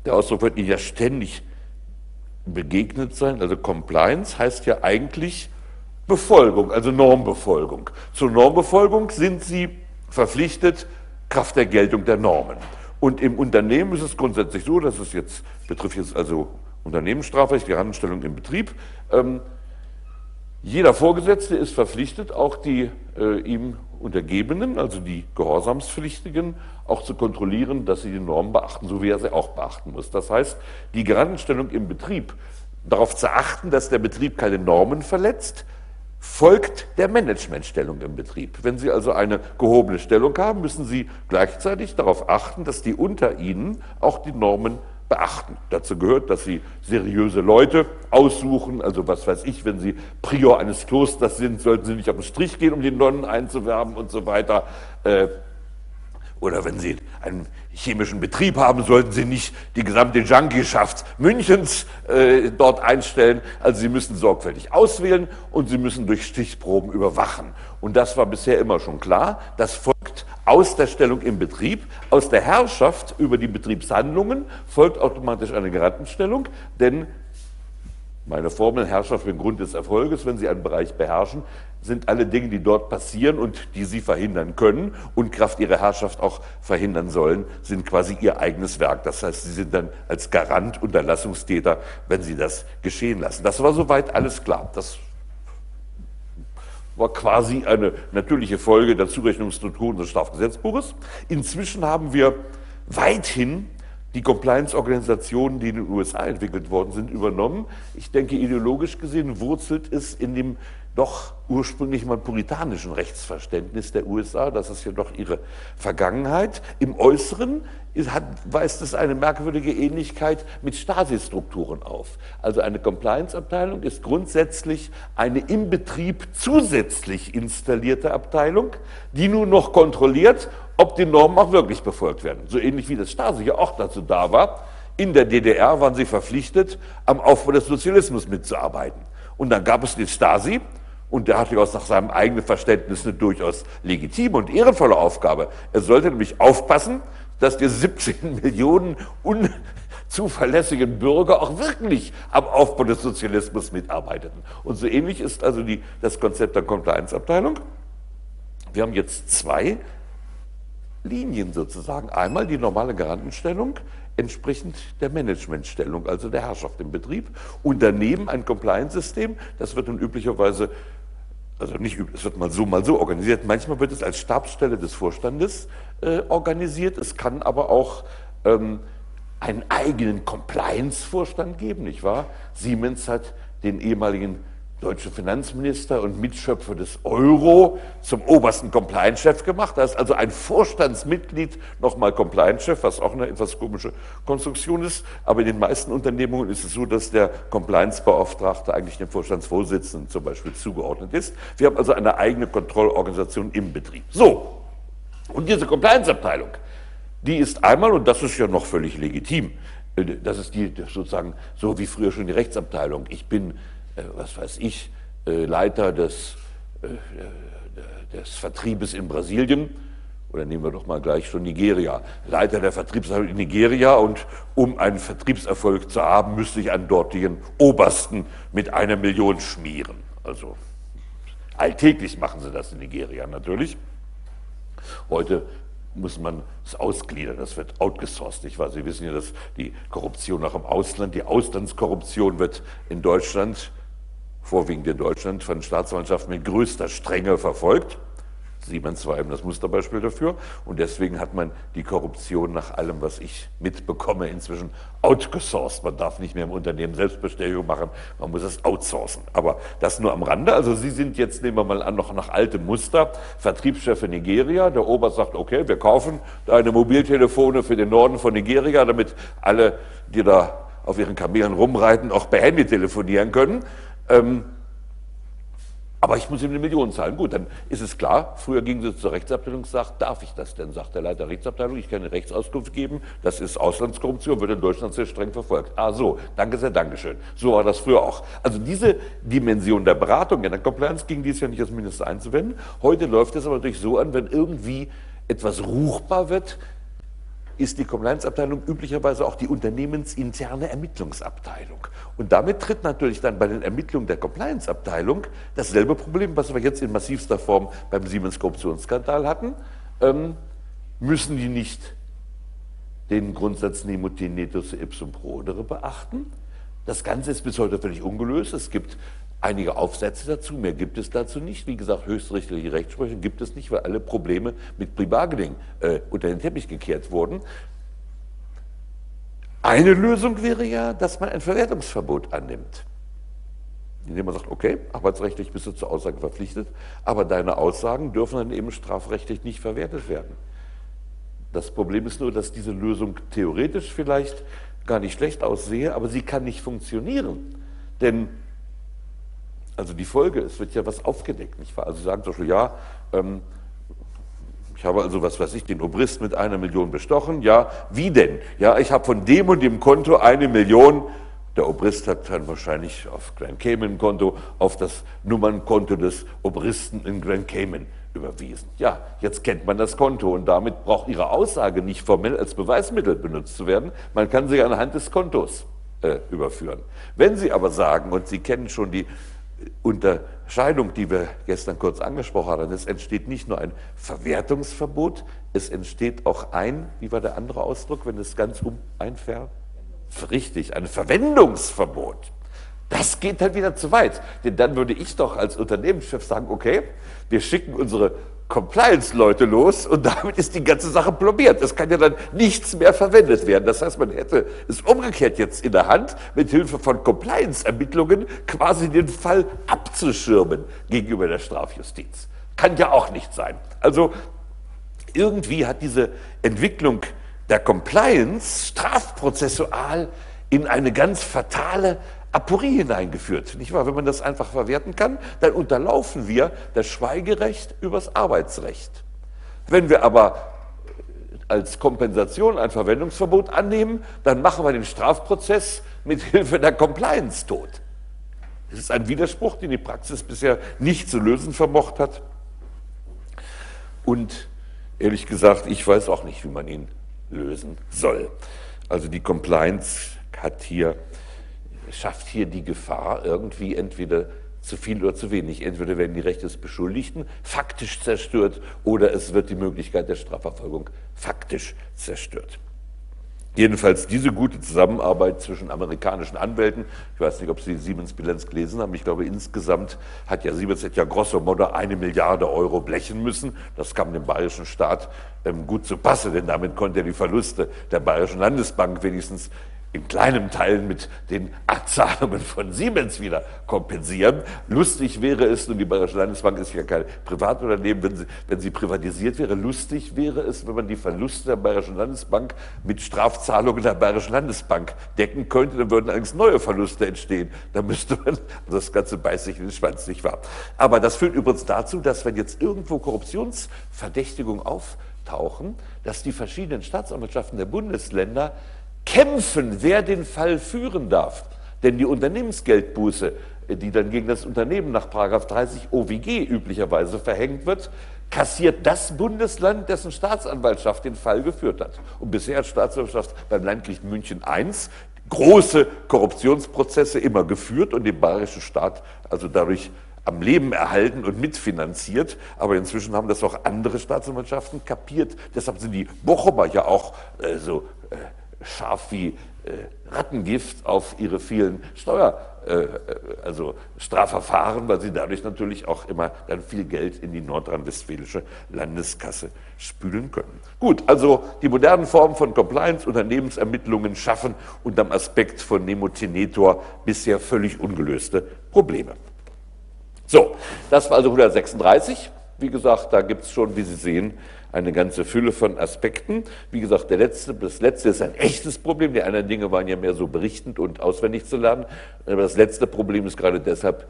der Ausdruck wird Ihnen ja ständig begegnet sein. Also Compliance heißt ja eigentlich Befolgung, also Normbefolgung. Zur Normbefolgung sind Sie verpflichtet, Kraft der Geltung der Normen. Und im Unternehmen ist es grundsätzlich so, dass es jetzt, betrifft jetzt also Unternehmensstrafrecht, die Anstellung im Betrieb, ähm, jeder Vorgesetzte ist verpflichtet, auch die äh, ihm Untergebenen, also die Gehorsamspflichtigen, auch zu kontrollieren, dass sie die Normen beachten, so wie er sie auch beachten muss. Das heißt, die Garantenstellung im Betrieb, darauf zu achten, dass der Betrieb keine Normen verletzt, folgt der Managementstellung im Betrieb. Wenn Sie also eine gehobene Stellung haben, müssen Sie gleichzeitig darauf achten, dass die unter Ihnen auch die Normen beachten. Dazu gehört, dass Sie seriöse Leute aussuchen, also was weiß ich, wenn Sie Prior eines Klosters sind, sollten Sie nicht auf den Strich gehen, um die Nonnen einzuwerben und so weiter. Äh, oder wenn Sie einen chemischen Betrieb haben, sollten Sie nicht die gesamte Junkieschaft Münchens äh, dort einstellen. Also Sie müssen sorgfältig auswählen und Sie müssen durch Stichproben überwachen. Und das war bisher immer schon klar. Das folgt aus der Stellung im Betrieb, aus der Herrschaft über die Betriebshandlungen folgt automatisch eine Garantenstellung, denn meine Formel Herrschaft im Grund des Erfolges, wenn Sie einen Bereich beherrschen, sind alle Dinge, die dort passieren und die Sie verhindern können und Kraft Ihrer Herrschaft auch verhindern sollen, sind quasi Ihr eigenes Werk. Das heißt, Sie sind dann als Garant Unterlassungstäter, wenn Sie das geschehen lassen. Das war soweit alles klar. Das war quasi eine natürliche Folge der Zurechnungsstrukturen des Strafgesetzbuches. Inzwischen haben wir weithin die Compliance-Organisationen, die in den USA entwickelt worden sind, übernommen. Ich denke, ideologisch gesehen wurzelt es in dem doch ursprünglich mal puritanischen Rechtsverständnis der USA. Das ist ja doch ihre Vergangenheit. Im Äußeren hat, weist es eine merkwürdige Ähnlichkeit mit Stasi-Strukturen auf. Also eine Compliance-Abteilung ist grundsätzlich eine im Betrieb zusätzlich installierte Abteilung, die nun noch kontrolliert, ob die Normen auch wirklich befolgt werden. So ähnlich wie das Stasi ja auch dazu da war. In der DDR waren sie verpflichtet, am Aufbau des Sozialismus mitzuarbeiten. Und dann gab es die Stasi, und der hatte aus nach seinem eigenen Verständnis eine durchaus legitime und ehrenvolle Aufgabe. Er sollte nämlich aufpassen, dass die 17 Millionen unzuverlässigen Bürger auch wirklich am Aufbau des Sozialismus mitarbeiteten. Und so ähnlich ist also die, das Konzept der Compliance-Abteilung. Wir haben jetzt zwei Linien sozusagen. Einmal die normale Garantenstellung entsprechend der Managementstellung, also der Herrschaft im Betrieb. Und daneben ein Compliance-System, das wird dann üblicherweise also nicht üblich, es wird mal so, mal so organisiert. Manchmal wird es als Stabsstelle des Vorstandes äh, organisiert. Es kann aber auch ähm, einen eigenen Compliance-Vorstand geben, nicht wahr? Siemens hat den ehemaligen deutschen Finanzminister und Mitschöpfer des Euro zum obersten Compliance-Chef gemacht. Da ist also ein Vorstandsmitglied nochmal Compliance-Chef, was auch eine etwas komische Konstruktion ist. Aber in den meisten Unternehmungen ist es so, dass der Compliance-Beauftragte eigentlich dem Vorstandsvorsitzenden zum Beispiel zugeordnet ist. Wir haben also eine eigene Kontrollorganisation im Betrieb. So, und diese Compliance-Abteilung, die ist einmal, und das ist ja noch völlig legitim, äh, das ist die sozusagen so wie früher schon die Rechtsabteilung. Ich bin was weiß ich, äh, Leiter des, äh, des Vertriebes in Brasilien, oder nehmen wir doch mal gleich schon Nigeria, Leiter der Vertriebserfolg in Nigeria und um einen Vertriebserfolg zu haben, müsste ich einen dortigen Obersten mit einer Million schmieren. Also alltäglich machen sie das in Nigeria natürlich. Heute muss man es ausgliedern, das wird outgesourced, nicht wahr? Sie wissen ja, dass die Korruption auch im Ausland, die Auslandskorruption wird in Deutschland vorwiegend in Deutschland, von Staatsanwaltschaften mit größter Strenge verfolgt. Siemens war eben das Musterbeispiel dafür. Und deswegen hat man die Korruption nach allem, was ich mitbekomme, inzwischen outgesourced. Man darf nicht mehr im Unternehmen Selbstbestellung machen, man muss es outsourcen. Aber das nur am Rande. Also Sie sind jetzt, nehmen wir mal an, noch nach altem Muster, Vertriebschef in Nigeria. Der Oberst sagt, okay, wir kaufen deine Mobiltelefone für den Norden von Nigeria, damit alle, die da auf ihren Kamelen rumreiten, auch per Handy telefonieren können. Ähm, aber ich muss ihm eine Million zahlen. Gut, dann ist es klar, früher ging sie zur Rechtsabteilung und sagt, darf ich das denn? Sagt der Leiter der Rechtsabteilung, ich kann eine Rechtsauskunft geben, das ist Auslandskorruption, wird in Deutschland sehr streng verfolgt. Ah so, danke sehr, Dankeschön. So war das früher auch. Also diese Dimension der Beratung in der Compliance ging dies ja nicht als Minister einzuwenden. Heute läuft es aber natürlich so an, wenn irgendwie etwas ruchbar wird, ist die Compliance-Abteilung üblicherweise auch die unternehmensinterne Ermittlungsabteilung. Und damit tritt natürlich dann bei den Ermittlungen der Compliance-Abteilung dasselbe Problem, was wir jetzt in massivster Form beim Siemens-Korruptionsskandal hatten. Ähm, müssen die nicht den Grundsatz Nemo tenetus ipsum prodere beachten? Das Ganze ist bis heute völlig ungelöst. Es gibt einige Aufsätze dazu, mehr gibt es dazu nicht. Wie gesagt, höchstrichterliche Rechtsprechung gibt es nicht, weil alle Probleme mit Pre-Bargaining äh, unter den Teppich gekehrt wurden. Eine Lösung wäre ja, dass man ein Verwertungsverbot annimmt. Indem man sagt, okay, arbeitsrechtlich bist du zur Aussage verpflichtet, aber deine Aussagen dürfen dann eben strafrechtlich nicht verwertet werden. Das Problem ist nur, dass diese Lösung theoretisch vielleicht gar nicht schlecht aussehe, aber sie kann nicht funktionieren. Denn, also die Folge, es wird ja was aufgedeckt, nicht wahr? Also Sie sagen zum Beispiel, ja, ähm, ich habe also, was weiß ich, den Obrist mit einer Million bestochen. Ja, wie denn? Ja, ich habe von dem und dem Konto eine Million. Der Obrist hat dann wahrscheinlich auf Grand Cayman Konto, auf das Nummernkonto des Obristen in Grand Cayman überwiesen. Ja, jetzt kennt man das Konto und damit braucht Ihre Aussage nicht formell als Beweismittel benutzt zu werden. Man kann sie anhand des Kontos äh, überführen. Wenn Sie aber sagen, und Sie kennen schon die Unterscheidung, die wir gestern kurz angesprochen haben. Es entsteht nicht nur ein Verwertungsverbot, es entsteht auch ein, wie war der andere Ausdruck, wenn es ganz um ein Ver richtig, ein Verwendungsverbot. Das geht dann wieder zu weit. Denn dann würde ich doch als Unternehmenschef sagen, okay, wir schicken unsere Compliance-Leute los und damit ist die ganze Sache plombiert. Es kann ja dann nichts mehr verwendet werden. Das heißt, man hätte es umgekehrt jetzt in der Hand, mit Hilfe von Compliance-Ermittlungen quasi den Fall abzuschirmen gegenüber der Strafjustiz. Kann ja auch nicht sein. Also irgendwie hat diese Entwicklung der Compliance strafprozessual in eine ganz fatale Aporie hineingeführt. Nicht wahr? Wenn man das einfach verwerten kann, dann unterlaufen wir das Schweigerecht übers Arbeitsrecht. Wenn wir aber als Kompensation ein Verwendungsverbot annehmen, dann machen wir den Strafprozess mit Hilfe der Compliance tot. Es ist ein Widerspruch, den die Praxis bisher nicht zu lösen vermocht hat. Und ehrlich gesagt, ich weiß auch nicht, wie man ihn lösen soll. Also die Compliance hat hier, schafft hier die Gefahr, irgendwie entweder zu viel oder zu wenig. Entweder werden die Rechte des Beschuldigten faktisch zerstört oder es wird die Möglichkeit der Strafverfolgung faktisch zerstört. Jedenfalls diese gute Zusammenarbeit zwischen amerikanischen Anwälten, ich weiß nicht, ob Sie Siemens Bilanz gelesen haben, ich glaube insgesamt hat ja Siemens hat ja grosso modo eine Milliarde Euro blechen müssen. Das kam dem bayerischen Staat ähm, gut zu Passe, denn damit konnte er die Verluste der bayerischen Landesbank wenigstens in kleinen Teilen mit den Zahlungen von Siemens wieder kompensieren. Lustig wäre es, und die Bayerische Landesbank ist ja kein Privatunternehmen, wenn sie, wenn sie privatisiert wäre, lustig wäre es, wenn man die Verluste der Bayerischen Landesbank mit Strafzahlungen der Bayerischen Landesbank decken könnte, dann würden allerdings neue Verluste entstehen. Da müsste man, das Ganze beißt sich in den Schwanz, nicht wahr? Aber das führt übrigens dazu, dass wenn jetzt irgendwo Korruptionsverdächtigungen auftauchen, dass die verschiedenen Staatsanwaltschaften der Bundesländer kämpfen, wer den Fall führen darf. Denn die Unternehmensgeldbuße, die dann gegen das Unternehmen nach 30 OWG üblicherweise verhängt wird, kassiert das Bundesland, dessen Staatsanwaltschaft den Fall geführt hat. Und bisher hat Staatsanwaltschaft beim Landgericht München I große Korruptionsprozesse immer geführt und den bayerischen Staat also dadurch am Leben erhalten und mitfinanziert. Aber inzwischen haben das auch andere Staatsanwaltschaften kapiert. Deshalb sind die Bochumer ja auch äh, so äh, scharf wie äh, Rattengift auf ihre vielen Steuer, äh, also Strafverfahren, weil sie dadurch natürlich auch immer dann viel Geld in die nordrhein-westfälische Landeskasse spülen können. Gut, also die modernen Formen von Compliance, Unternehmensermittlungen schaffen unter dem Aspekt von Nemotinetor bisher völlig ungelöste Probleme. So, das war also 136. Wie gesagt, da gibt es schon, wie Sie sehen, eine ganze Fülle von Aspekten. Wie gesagt, der letzte, das letzte ist ein echtes Problem. Die anderen Dinge waren ja mehr so berichtend und auswendig zu lernen. Aber das letzte Problem ist gerade deshalb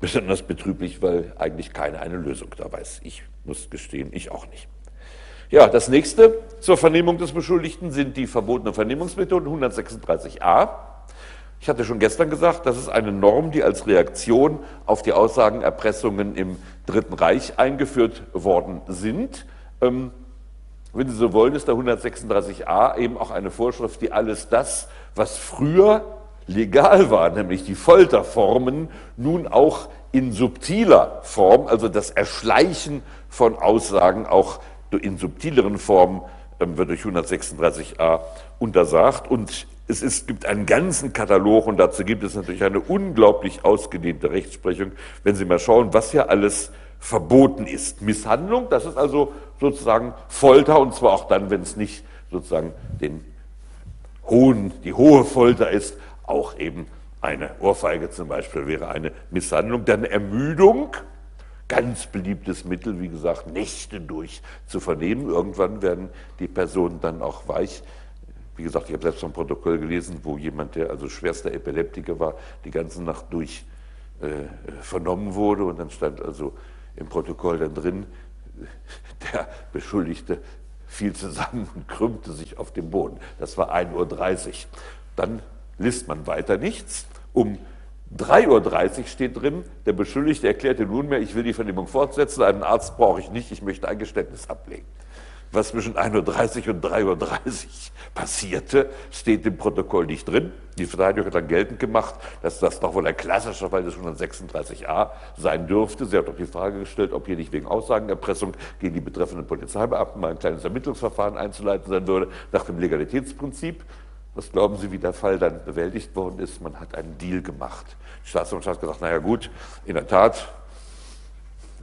besonders betrüblich, weil eigentlich keiner eine Lösung da weiß. Ich muss gestehen, ich auch nicht. Ja, das nächste zur Vernehmung des Beschuldigten sind die verbotenen Vernehmungsmethoden 136a. Ich hatte schon gestern gesagt, das ist eine Norm, die als Reaktion auf die Aussagenerpressungen im Dritten Reich eingeführt worden sind. Ähm, wenn Sie so wollen, ist der 136a eben auch eine Vorschrift, die alles das, was früher legal war, nämlich die Folterformen, nun auch in subtiler Form, also das Erschleichen von Aussagen auch in subtileren Formen, ähm, wird durch 136a untersagt. Und es ist, gibt einen ganzen Katalog und dazu gibt es natürlich eine unglaublich ausgedehnte Rechtsprechung. Wenn Sie mal schauen, was hier alles verboten ist. Misshandlung, das ist also sozusagen Folter und zwar auch dann, wenn es nicht sozusagen den hohen, die hohe Folter ist, auch eben eine Ohrfeige zum Beispiel wäre eine Misshandlung. Dann Ermüdung, ganz beliebtes Mittel, wie gesagt, Nächte durch zu vernehmen. Irgendwann werden die Personen dann auch weich. Wie gesagt, ich habe selbst ein Protokoll gelesen, wo jemand, der also schwerster Epileptiker war, die ganze Nacht durch äh, vernommen wurde und dann stand also im Protokoll dann drin, der Beschuldigte fiel zusammen und krümmte sich auf dem Boden. Das war 1.30 Uhr. Dann liest man weiter nichts. Um 3.30 Uhr steht drin, der Beschuldigte erklärte nunmehr, ich will die Vernehmung fortsetzen, einen Arzt brauche ich nicht, ich möchte ein Geständnis ablegen. Was zwischen 1.30 Uhr und 3.30 Uhr passierte, steht im Protokoll nicht drin. Die Verteidigung hat dann geltend gemacht, dass das doch wohl ein klassischer Fall des 136a sein dürfte. Sie hat doch die Frage gestellt, ob hier nicht wegen Aussagenerpressung gegen die betreffenden Polizeibeamten mal ein kleines Ermittlungsverfahren einzuleiten sein würde, nach dem Legalitätsprinzip. Was glauben Sie, wie der Fall dann bewältigt worden ist? Man hat einen Deal gemacht. Die Staatsanwaltschaft hat gesagt, naja gut, in der Tat,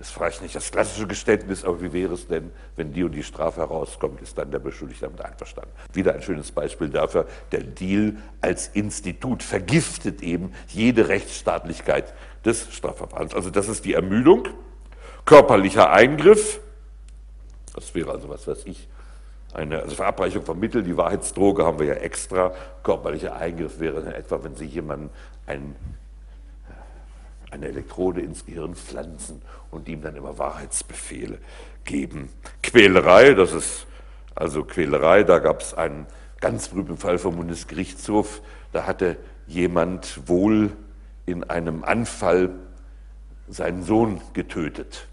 ist vielleicht nicht das klassische Geständnis, aber wie wäre es denn, wenn die und die Strafe herauskommt, ist dann der Beschuldigte damit einverstanden. Wieder ein schönes Beispiel dafür, der Deal als Institut vergiftet eben jede Rechtsstaatlichkeit des Strafverfahrens. Also das ist die Ermüdung, körperlicher Eingriff, das wäre also, was weiß ich, eine also Verabreichung von Mitteln, die Wahrheitsdroge haben wir ja extra. Körperlicher Eingriff wäre dann etwa, wenn Sie jemanden ein eine Elektrode ins Gehirn pflanzen und ihm dann immer Wahrheitsbefehle geben. Quälerei, das ist also Quälerei, da gab es einen ganz berühmten Fall vom Bundesgerichtshof, da hatte jemand wohl in einem Anfall seinen Sohn getötet.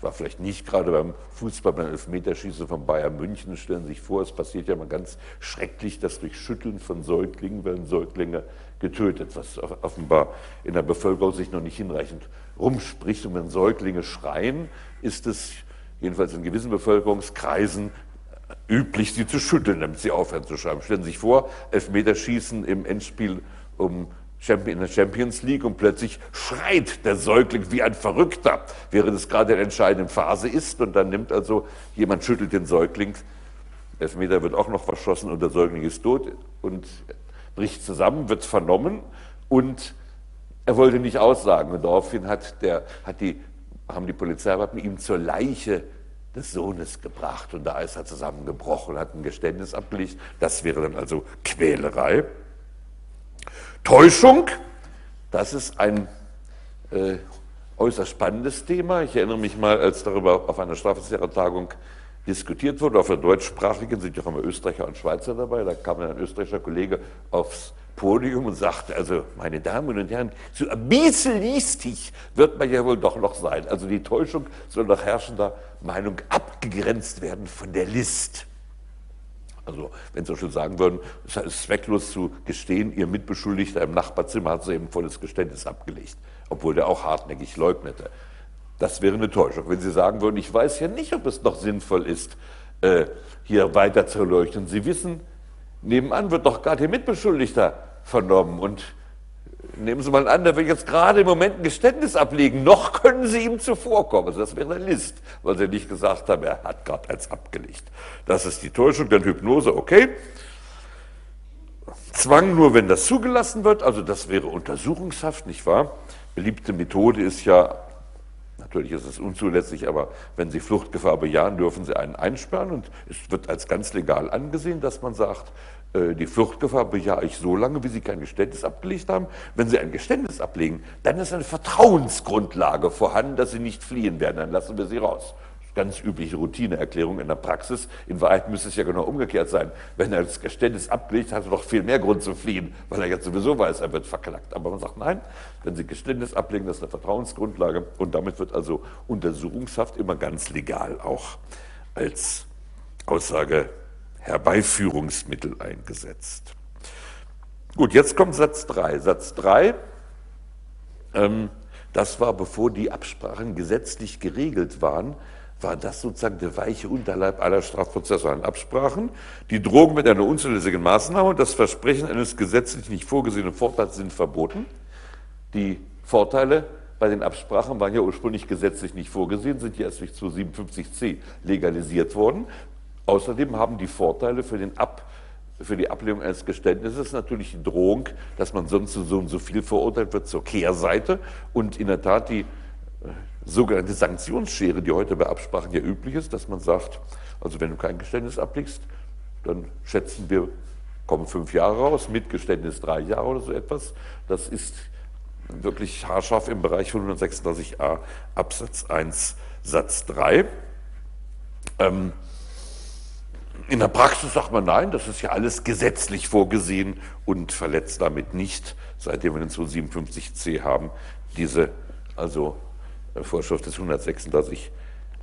War vielleicht nicht gerade beim Fußball, beim Elfmeterschießen von Bayern München. Stellen Sie sich vor, es passiert ja mal ganz schrecklich, dass durch Schütteln von Säuglingen werden Säuglinge getötet, was offenbar in der Bevölkerung sich noch nicht hinreichend rumspricht. Und wenn Säuglinge schreien, ist es jedenfalls in gewissen Bevölkerungskreisen üblich, sie zu schütteln, damit sie aufhören zu schreiben. Stellen Sie sich vor, Elfmeterschießen im Endspiel um in der Champions League und plötzlich schreit der Säugling wie ein Verrückter, während es gerade in der entscheidenden Phase ist. Und dann nimmt also jemand schüttelt den Säugling, Elfmeter wird auch noch verschossen und der Säugling ist tot. Und bricht zusammen, wird vernommen. Und er wollte nicht aussagen. Und daraufhin hat der, hat die, haben die Polizeibeamten ihm zur Leiche des Sohnes gebracht. Und da ist er zusammengebrochen, hat ein Geständnis abgelegt. Das wäre dann also Quälerei. Täuschung, das ist ein äh, äußerst spannendes Thema. Ich erinnere mich mal, als darüber auf einer Strafverfahrentagung diskutiert wurde, auf der deutschsprachigen sind ja auch immer Österreicher und Schweizer dabei, da kam ein österreichischer Kollege aufs Podium und sagte, also meine Damen und Herren, so ein bisschen listig wird man ja wohl doch noch sein. Also die Täuschung soll nach herrschender Meinung abgegrenzt werden von der List. Also wenn Sie schon sagen würden, es ist zwecklos zu gestehen, Ihr Mitbeschuldigter im Nachbarzimmer hat so eben volles Geständnis abgelegt, obwohl der auch hartnäckig leugnete. Das wäre eine Täuschung. Wenn Sie sagen würden, ich weiß ja nicht, ob es noch sinnvoll ist, äh, hier weiter zu leuchten. Sie wissen, nebenan wird doch gerade Ihr Mitbeschuldigter vernommen und nehmen Sie mal an, der will jetzt gerade im Moment ein Geständnis ablegen, noch können Sie ihm zuvorkommen. Also das wäre eine List, weil Sie nicht gesagt haben, er hat gerade eins abgelegt. Das ist die Täuschung, dann Hypnose, okay. Zwang nur, wenn das zugelassen wird, also das wäre Untersuchungshaft, nicht wahr? Beliebte Methode ist ja, natürlich ist es unzulässig, aber wenn Sie Fluchtgefahr bejahen, dürfen Sie einen einsperren und es wird als ganz legal angesehen, dass man sagt, die Fluchtgefahr bejahe ich so lange, wie Sie kein Geständnis abgelegt haben. Wenn Sie ein Geständnis ablegen, dann ist eine Vertrauensgrundlage vorhanden, dass Sie nicht fliehen werden. Dann lassen wir Sie raus. Ganz übliche Routineerklärung in der Praxis. In Wahrheit müsste es ja genau umgekehrt sein. Wenn er das Geständnis ablegt, hat er doch viel mehr Grund zu fliehen, weil er jetzt sowieso weiß, er wird verklagt. Aber man sagt, nein, wenn Sie Geständnis ablegen, das ist eine Vertrauensgrundlage. Und damit wird also Untersuchungshaft immer ganz legal auch als Aussage Herbeiführungsmittel eingesetzt. Gut, jetzt kommt Satz 3. Satz 3, ähm, das war bevor die Absprachen gesetzlich geregelt waren, war das sozusagen der weiche Unterleib aller strafprozessualen Absprachen. Die Drogen mit einer unzulässigen Maßnahme und das Versprechen eines gesetzlich nicht vorgesehenen Vorteils sind verboten. Die Vorteile bei den Absprachen waren ja ursprünglich gesetzlich nicht vorgesehen, sind ja erst durch 257c legalisiert worden. Außerdem haben die Vorteile für, den Ab, für die Ablehnung eines Geständnisses natürlich die Drohung, dass man sonst so und so viel verurteilt wird zur Kehrseite. Und in der Tat die äh, sogenannte Sanktionsschere, die heute bei Absprachen ja üblich ist, dass man sagt, also wenn du kein Geständnis ablegst, dann schätzen wir, kommen fünf Jahre raus, mit Geständnis drei Jahre oder so etwas. Das ist wirklich haarscharf im Bereich von 136a Absatz 1 Satz 3. Ähm, in der Praxis sagt man nein, das ist ja alles gesetzlich vorgesehen und verletzt damit nicht, seitdem wir den 257c haben, diese also äh, Vorschrift des 136a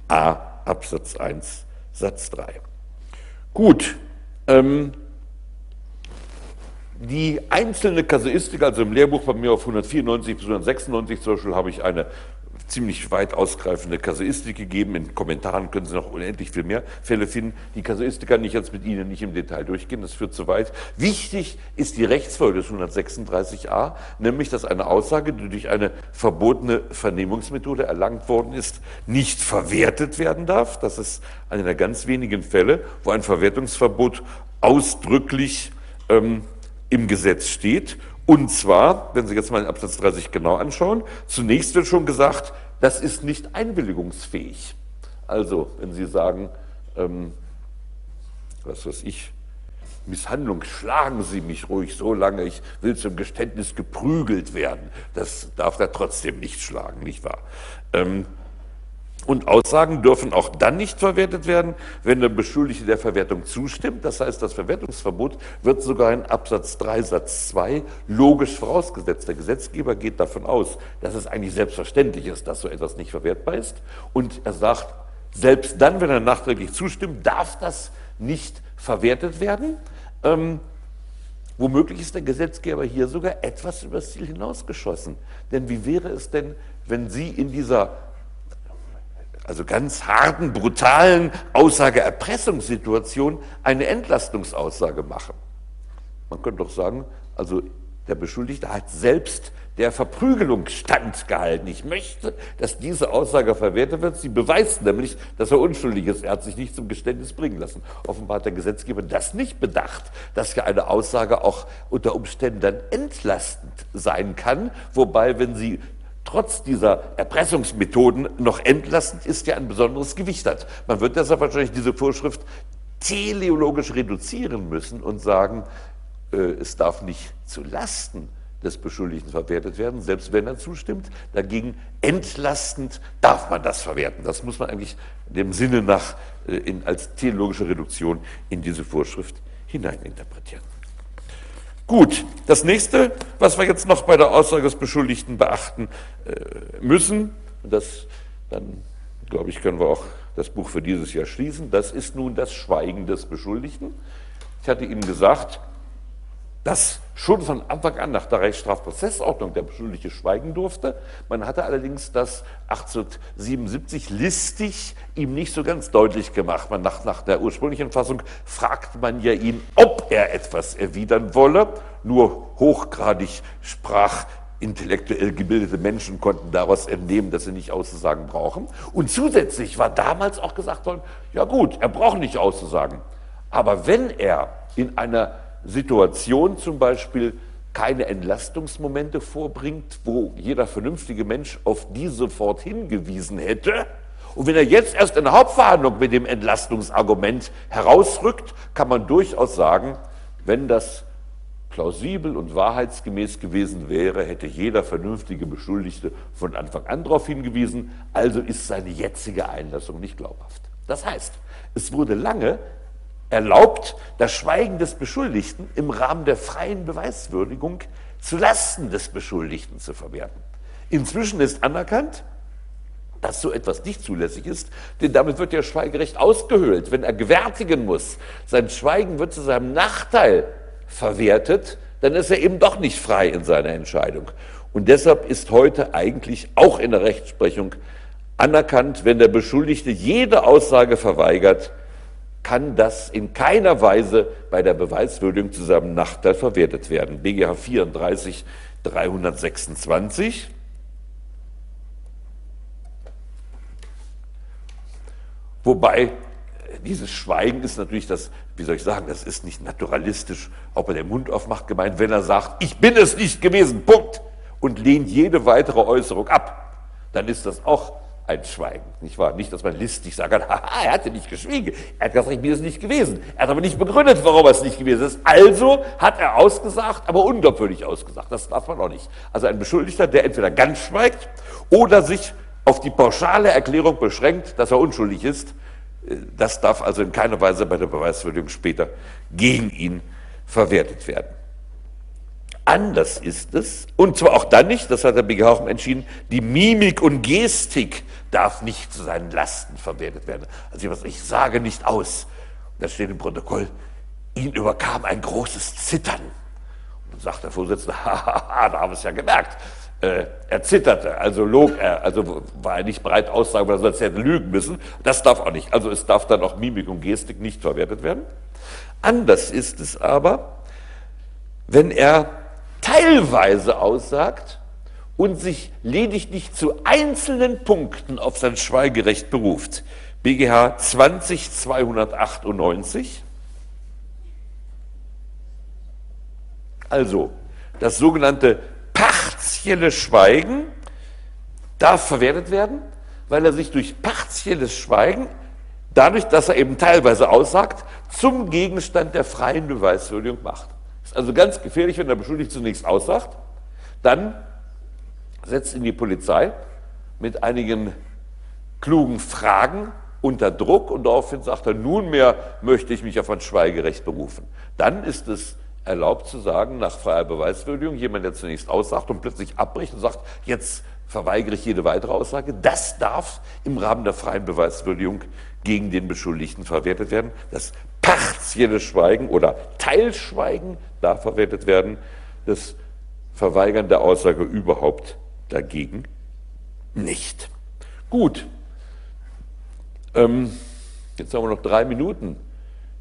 Absatz 1 Satz 3. Gut, ähm, die einzelne Kasuistik, also im Lehrbuch bei mir auf 194 bis 196 zum Beispiel, habe ich eine ziemlich weit ausgreifende Kasuistik gegeben. In Kommentaren können Sie noch unendlich viel mehr Fälle finden. Die Kasuistik kann ich jetzt mit Ihnen nicht im Detail durchgehen, das führt zu weit. Wichtig ist die Rechtsfolge des 136a, nämlich, dass eine Aussage, die durch eine verbotene Vernehmungsmethode erlangt worden ist, nicht verwertet werden darf. Das ist einer der ganz wenigen Fälle, wo ein Verwertungsverbot ausdrücklich ähm, im Gesetz steht und zwar, wenn Sie jetzt mal den Absatz 30 genau anschauen, zunächst wird schon gesagt, das ist nicht einwilligungsfähig. Also, wenn Sie sagen, ähm, was weiß ich, Misshandlung, schlagen Sie mich ruhig so lange, ich will zum Geständnis geprügelt werden. Das darf er trotzdem nicht schlagen, nicht wahr? Ähm, Und Aussagen dürfen auch dann nicht verwertet werden, wenn der Beschuldigte der Verwertung zustimmt. Das heißt, das Verwertungsverbot wird sogar in Absatz 3 Satz 2 logisch vorausgesetzt. Der Gesetzgeber geht davon aus, dass es eigentlich selbstverständlich ist, dass so etwas nicht verwertbar ist. Und er sagt, selbst dann, wenn er nachträglich zustimmt, darf das nicht verwertet werden. Ähm, womöglich ist der Gesetzgeber hier sogar etwas übers Ziel hinausgeschossen. Denn wie wäre es denn, wenn Sie in dieser also ganz harten, brutalen Aussage-Erpressungssituation eine Entlastungsaussage machen. Man könnte doch sagen, also der Beschuldigte hat selbst der Verprügelung standgehalten. Ich möchte, dass diese Aussage verwertet wird. Sie beweist nämlich, dass er unschuldig ist. Er hat sich nicht zum Geständnis bringen lassen. Offenbar hat der Gesetzgeber das nicht bedacht, dass ja eine Aussage auch unter Umständen dann entlastend sein kann. Wobei, wenn sie trotz dieser Erpressungsmethoden noch entlastend ist, ja ein besonderes Gewicht hat. Man wird deshalb wahrscheinlich diese Vorschrift teleologisch reduzieren müssen und sagen, äh, es darf nicht zu Lasten des Beschuldigten verwertet werden, selbst wenn er zustimmt. Dagegen entlastend darf man das verwerten. Das muss man eigentlich dem Sinne nach äh, in, als theologische Reduktion in diese Vorschrift hineininterpretieren. Gut, das nächste, was wir jetzt noch bei der Aussage des Beschuldigten beachten äh, müssen, das dann, glaube ich, können wir auch das Buch für dieses Jahr schließen, das ist nun das Schweigen des Beschuldigten. Ich hatte Ihnen gesagt, dass schon von Anfang an nach der Rechtsstrafprozessordnung der Beschuldigte schweigen durfte. Man hatte allerdings das 1877 listig ihm nicht so ganz deutlich gemacht. Man nach, nach der ursprünglichen Fassung fragt man ja ihn, ob er etwas erwidern wolle. Nur hochgradig sprach intellektuell gebildete Menschen konnten daraus entnehmen, dass sie nicht auszusagen brauchen. Und zusätzlich war damals auch gesagt worden, ja gut, er braucht nicht auszusagen. Aber wenn er in einer Situation zum Beispiel keine Entlastungsmomente vorbringt, wo jeder vernünftige Mensch auf die sofort hingewiesen hätte. Und wenn er jetzt erst in der Hauptverhandlung mit dem Entlastungsargument herausrückt, kann man durchaus sagen, wenn das plausibel und wahrheitsgemäß gewesen wäre, hätte jeder vernünftige Beschuldigte von Anfang an darauf hingewiesen, also ist seine jetzige Einlassung nicht glaubhaft. Das heißt, es wurde lange erlaubt, das Schweigen des Beschuldigten im Rahmen der freien Beweiswürdigung zu Lasten des Beschuldigten zu verwerten. Inzwischen ist anerkannt, dass so etwas nicht zulässig ist, denn damit wird ja Schweigerecht ausgehöhlt. Wenn er gewärtigen muss, sein Schweigen wird zu seinem Nachteil verwertet, dann ist er eben doch nicht frei in seiner Entscheidung. Und deshalb ist heute eigentlich auch in der Rechtsprechung anerkannt, wenn der Beschuldigte jede Aussage verweigert, kann das in keiner Weise bei der Beweiswürdigung zu seinem Nachteil verwertet werden. BGH 34 326. Wobei dieses Schweigen ist natürlich das, wie soll ich sagen, das ist nicht naturalistisch, ob er den Mund aufmacht, gemeint, wenn er sagt, ich bin es nicht gewesen, Punkt, und lehnt jede weitere Äußerung ab, dann ist das auch ein Schweigen, nicht wahr? Nicht, dass man listig sagt, haha, er hatte nicht geschwiegen. Er hat gesagt, ich bin es nicht gewesen. Er hat aber nicht begründet, warum er es nicht gewesen ist. Also hat er ausgesagt, aber unglaubwürdig ausgesagt. Das darf man auch nicht. Also ein Beschuldigter, der entweder ganz schweigt oder sich auf die pauschale Erklärung beschränkt, dass er unschuldig ist, äh, das darf also in keiner Weise bei der Beweiswürdigung später gegen ihn verwertet werden. Anders ist es, und zwar auch dann nicht, das hat der BGH auch entschieden, die Mimik und Gestik darf nicht zu seinen Lasten verwertet werden. Also ich sage nicht aus. Da steht im Protokoll, ihn überkam ein großes Zittern. Und dann sagt der Vorsitzende, haha, da haben wir es ja gemerkt. Äh, er zitterte, also log er, also war er nicht bereit aussagen, weil er sonst hätte lügen müssen. Das darf auch nicht. Also es darf dann auch Mimik und Gestik nicht verwertet werden. Anders ist es aber, wenn er teilweise aussagt und sich lediglich zu einzelnen Punkten auf sein Schweigerecht beruft. BGH 20298. Also, das sogenannte partielle Schweigen darf verwertet werden, weil er sich durch partielles Schweigen, dadurch, dass er eben teilweise aussagt, zum Gegenstand der freien Beweiswürdigung macht. Ist also ganz gefährlich, wenn der Beschuldigte zunächst aussagt, dann setzt ihn die Polizei mit einigen klugen Fragen unter Druck und daraufhin sagt er, nunmehr möchte ich mich auf ein Schweigerecht berufen. Dann ist es erlaubt zu sagen, nach freier Beweiswürdigung, jemand, der zunächst aussagt und plötzlich abbricht und sagt, jetzt verweigere ich jede weitere Aussage, das darf im Rahmen der freien Beweiswürdigung gegen den Beschuldigten verwertet werden. Das partielle Schweigen oder Teilschweigen darf verwertet werden. Das Verweigern der Aussage überhaupt dagegen nicht. Gut. Ähm, jetzt haben wir noch drei Minuten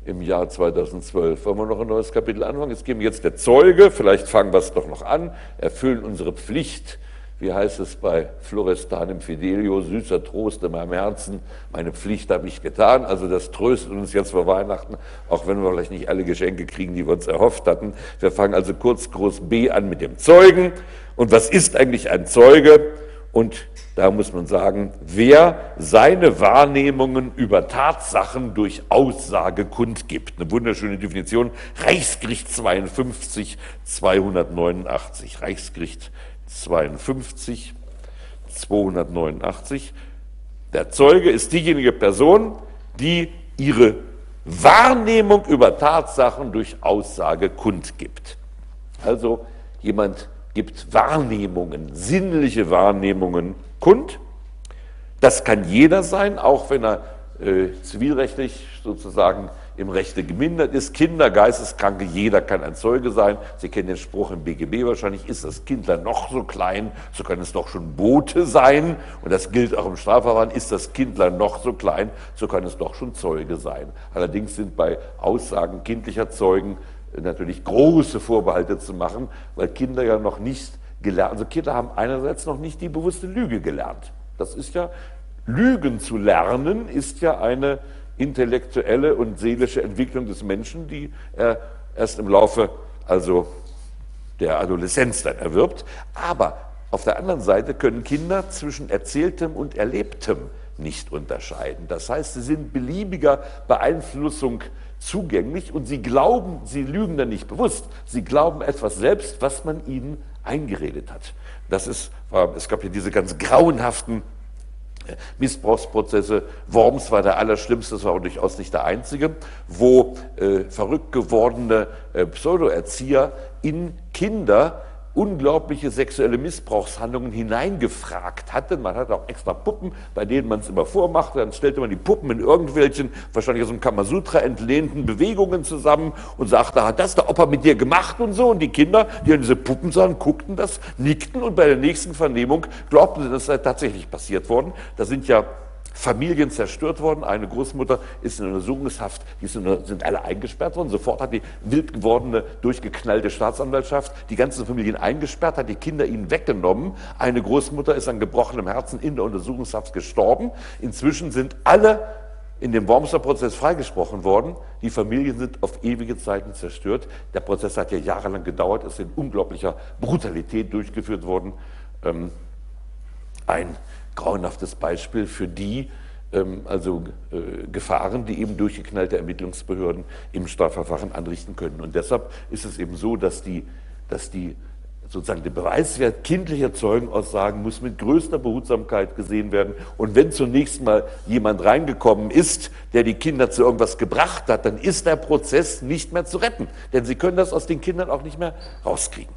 im Jahr 2012. Wollen wir noch ein neues Kapitel anfangen? Jetzt geben wir jetzt der Zeuge, vielleicht fangen wir es doch noch an, erfüllen unsere Pflicht. Wie heißt es bei Florestan im Fidelio, süßer Trost in meinem Herzen, meine Pflicht habe ich getan. Also das tröstet uns jetzt vor Weihnachten, auch wenn wir vielleicht nicht alle Geschenke kriegen, die wir uns erhofft hatten. Wir fangen also kurz groß B an mit dem Zeugen. Und was ist eigentlich ein Zeuge? Und da muss man sagen, wer seine Wahrnehmungen über Tatsachen durch Aussage kundgibt. Eine wunderschöne Definition. Reichsgericht 52, 289. Reichsgericht 52, 289. Der Zeuge ist diejenige Person, die ihre Wahrnehmung über Tatsachen durch Aussage kundgibt. Also jemand gibt Wahrnehmungen, sinnliche Wahrnehmungen kund. Das kann jeder sein, auch wenn er äh, zivilrechtlich sozusagen im Rechte gemindert ist. Kinder, Geisteskranke, jeder kann ein Zeuge sein. Sie kennen den Spruch im BGB wahrscheinlich, ist das Kindlein noch so klein, so kann es doch schon Bote sein. Und das gilt auch im Strafverfahren, ist das Kindlein noch so klein, so kann es doch schon Zeuge sein. Allerdings sind bei Aussagen kindlicher Zeugen natürlich große Vorbehalte zu machen, weil Kinder ja noch nicht gelernt, also Kinder haben einerseits noch nicht die bewusste Lüge gelernt. Das ist ja, Lügen zu lernen ist ja eine intellektuelle und seelische Entwicklung des Menschen, die er erst im Laufe also der Adoleszenz dann erwirbt. Aber auf der anderen Seite können Kinder zwischen Erzähltem und Erlebtem nicht unterscheiden. Das heißt, sie sind beliebiger Beeinflussung zugänglich und sie glauben, sie lügen dann nicht bewusst, sie glauben etwas selbst, was man ihnen eingeredet hat. Das ist, es gab ja diese ganz grauenhaften Missbrauchsprozesse. Worms war der allerschlimmste, das war aber durchaus nicht der einzige, wo äh, verrückt gewordene äh, Pseudoerzieher in Kinder unglaubliche sexuelle Missbrauchshandlungen hineingefragt hatte. Man hatte auch extra Puppen, bei denen man es immer vormachte. Dann stellte man die Puppen in irgendwelchen, wahrscheinlich aus dem Kamasutra entlehnten Bewegungen zusammen und sagte, hat das der Opa mit dir gemacht und so. Und die Kinder, die an diese Puppen sahen, guckten das, nickten und bei der nächsten Vernehmung glaubten sie, das sei tatsächlich passiert worden. Da sind ja Familien zerstört worden. Eine Großmutter ist in Untersuchungshaft, die sind alle eingesperrt worden. Sofort hat die wild gewordene, durchgeknallte Staatsanwaltschaft die ganzen Familien eingesperrt, hat die Kinder ihnen weggenommen. Eine Großmutter ist an gebrochenem Herzen in der Untersuchungshaft gestorben. Inzwischen sind alle in dem Wormser Prozess freigesprochen worden. Die Familien sind auf ewige Zeiten zerstört. Der Prozess hat ja jahrelang gedauert, ist in unglaublicher Brutalität durchgeführt worden. Ähm, ein grauenhaftes Beispiel für die ähm, also äh, Gefahren, die eben durchgeknallte Ermittlungsbehörden im Strafverfahren anrichten können. Und deshalb ist es eben so, dass die, dass die sozusagen der Beweiswert kindlicher Zeugenaussagen muss mit größter Behutsamkeit gesehen werden. Und wenn zunächst mal jemand reingekommen ist, der die Kinder zu irgendwas gebracht hat, dann ist der Prozess nicht mehr zu retten. Denn sie können das aus den Kindern auch nicht mehr rauskriegen.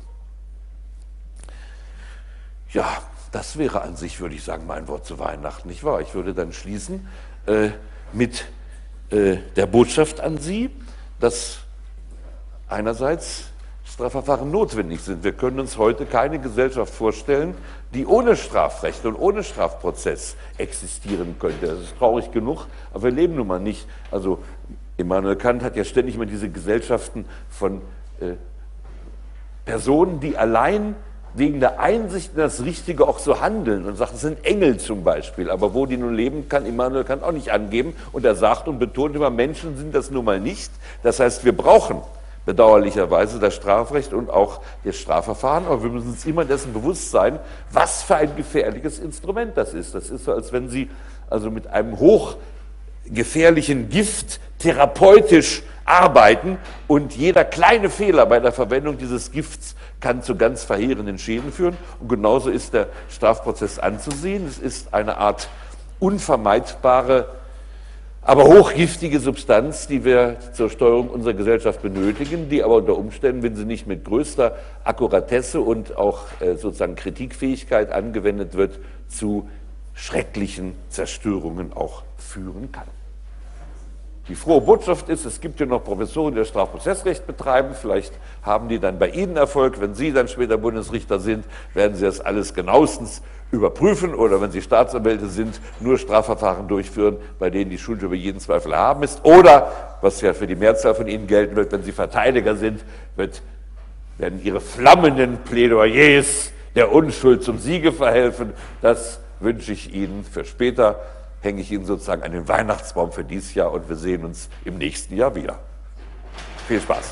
Ja, das wäre an sich, würde ich sagen, mein Wort zu Weihnachten, nicht wahr? Ich würde dann schließen äh, mit äh, der Botschaft an Sie, dass einerseits Strafverfahren notwendig sind. Wir können uns heute keine Gesellschaft vorstellen, die ohne Strafrecht und ohne Strafprozess existieren könnte. Das ist traurig genug, aber wir leben nun mal nicht. Also Immanuel Kant hat ja ständig immer diese Gesellschaften von äh, Personen, die allein wegen der Einsicht in das Richtige auch so handeln und sagt, es sind Engel zum Beispiel, aber wo die nun leben, kann Immanuel Kant auch nicht angeben. Und er sagt und betont immer, Menschen sind das nun mal nicht. Das heißt, wir brauchen bedauerlicherweise das Strafrecht und auch das Strafverfahren, aber wir müssen uns immer dessen bewusst sein, was für ein gefährliches Instrument das ist. Das ist so, als wenn Sie also mit einem hochgefährlichen Gift therapeutisch arbeiten und jeder kleine Fehler bei der Verwendung dieses Gifts kann zu ganz verheerenden Schäden führen. Und genauso ist der Strafprozess anzusehen. Es ist eine Art unvermeidbare, aber hochgiftige Substanz, die wir zur Steuerung unserer Gesellschaft benötigen, die aber unter Umständen, wenn sie nicht mit größter Akkuratesse und auch äh, sozusagen Kritikfähigkeit angewendet wird, zu schrecklichen Zerstörungen auch führen kann. Die frohe Botschaft ist, es gibt hier noch Professoren, die das Strafprozessrecht betreiben. Vielleicht haben die dann bei Ihnen Erfolg. Wenn Sie dann später Bundesrichter sind, werden Sie das alles genauestens überprüfen oder wenn Sie Staatsanwälte sind, nur Strafverfahren durchführen, bei denen die Schuld über jeden Zweifel haben ist. Oder, was ja für die Mehrzahl von Ihnen gelten wird, wenn Sie Verteidiger sind, wird, werden Ihre flammenden Plädoyers der Unschuld zum Siege verhelfen. Das wünsche ich Ihnen für später hänge ich Ihnen sozusagen an den Weihnachtsbaum für dieses Jahr und wir sehen uns im nächsten Jahr wieder. Viel Spaß.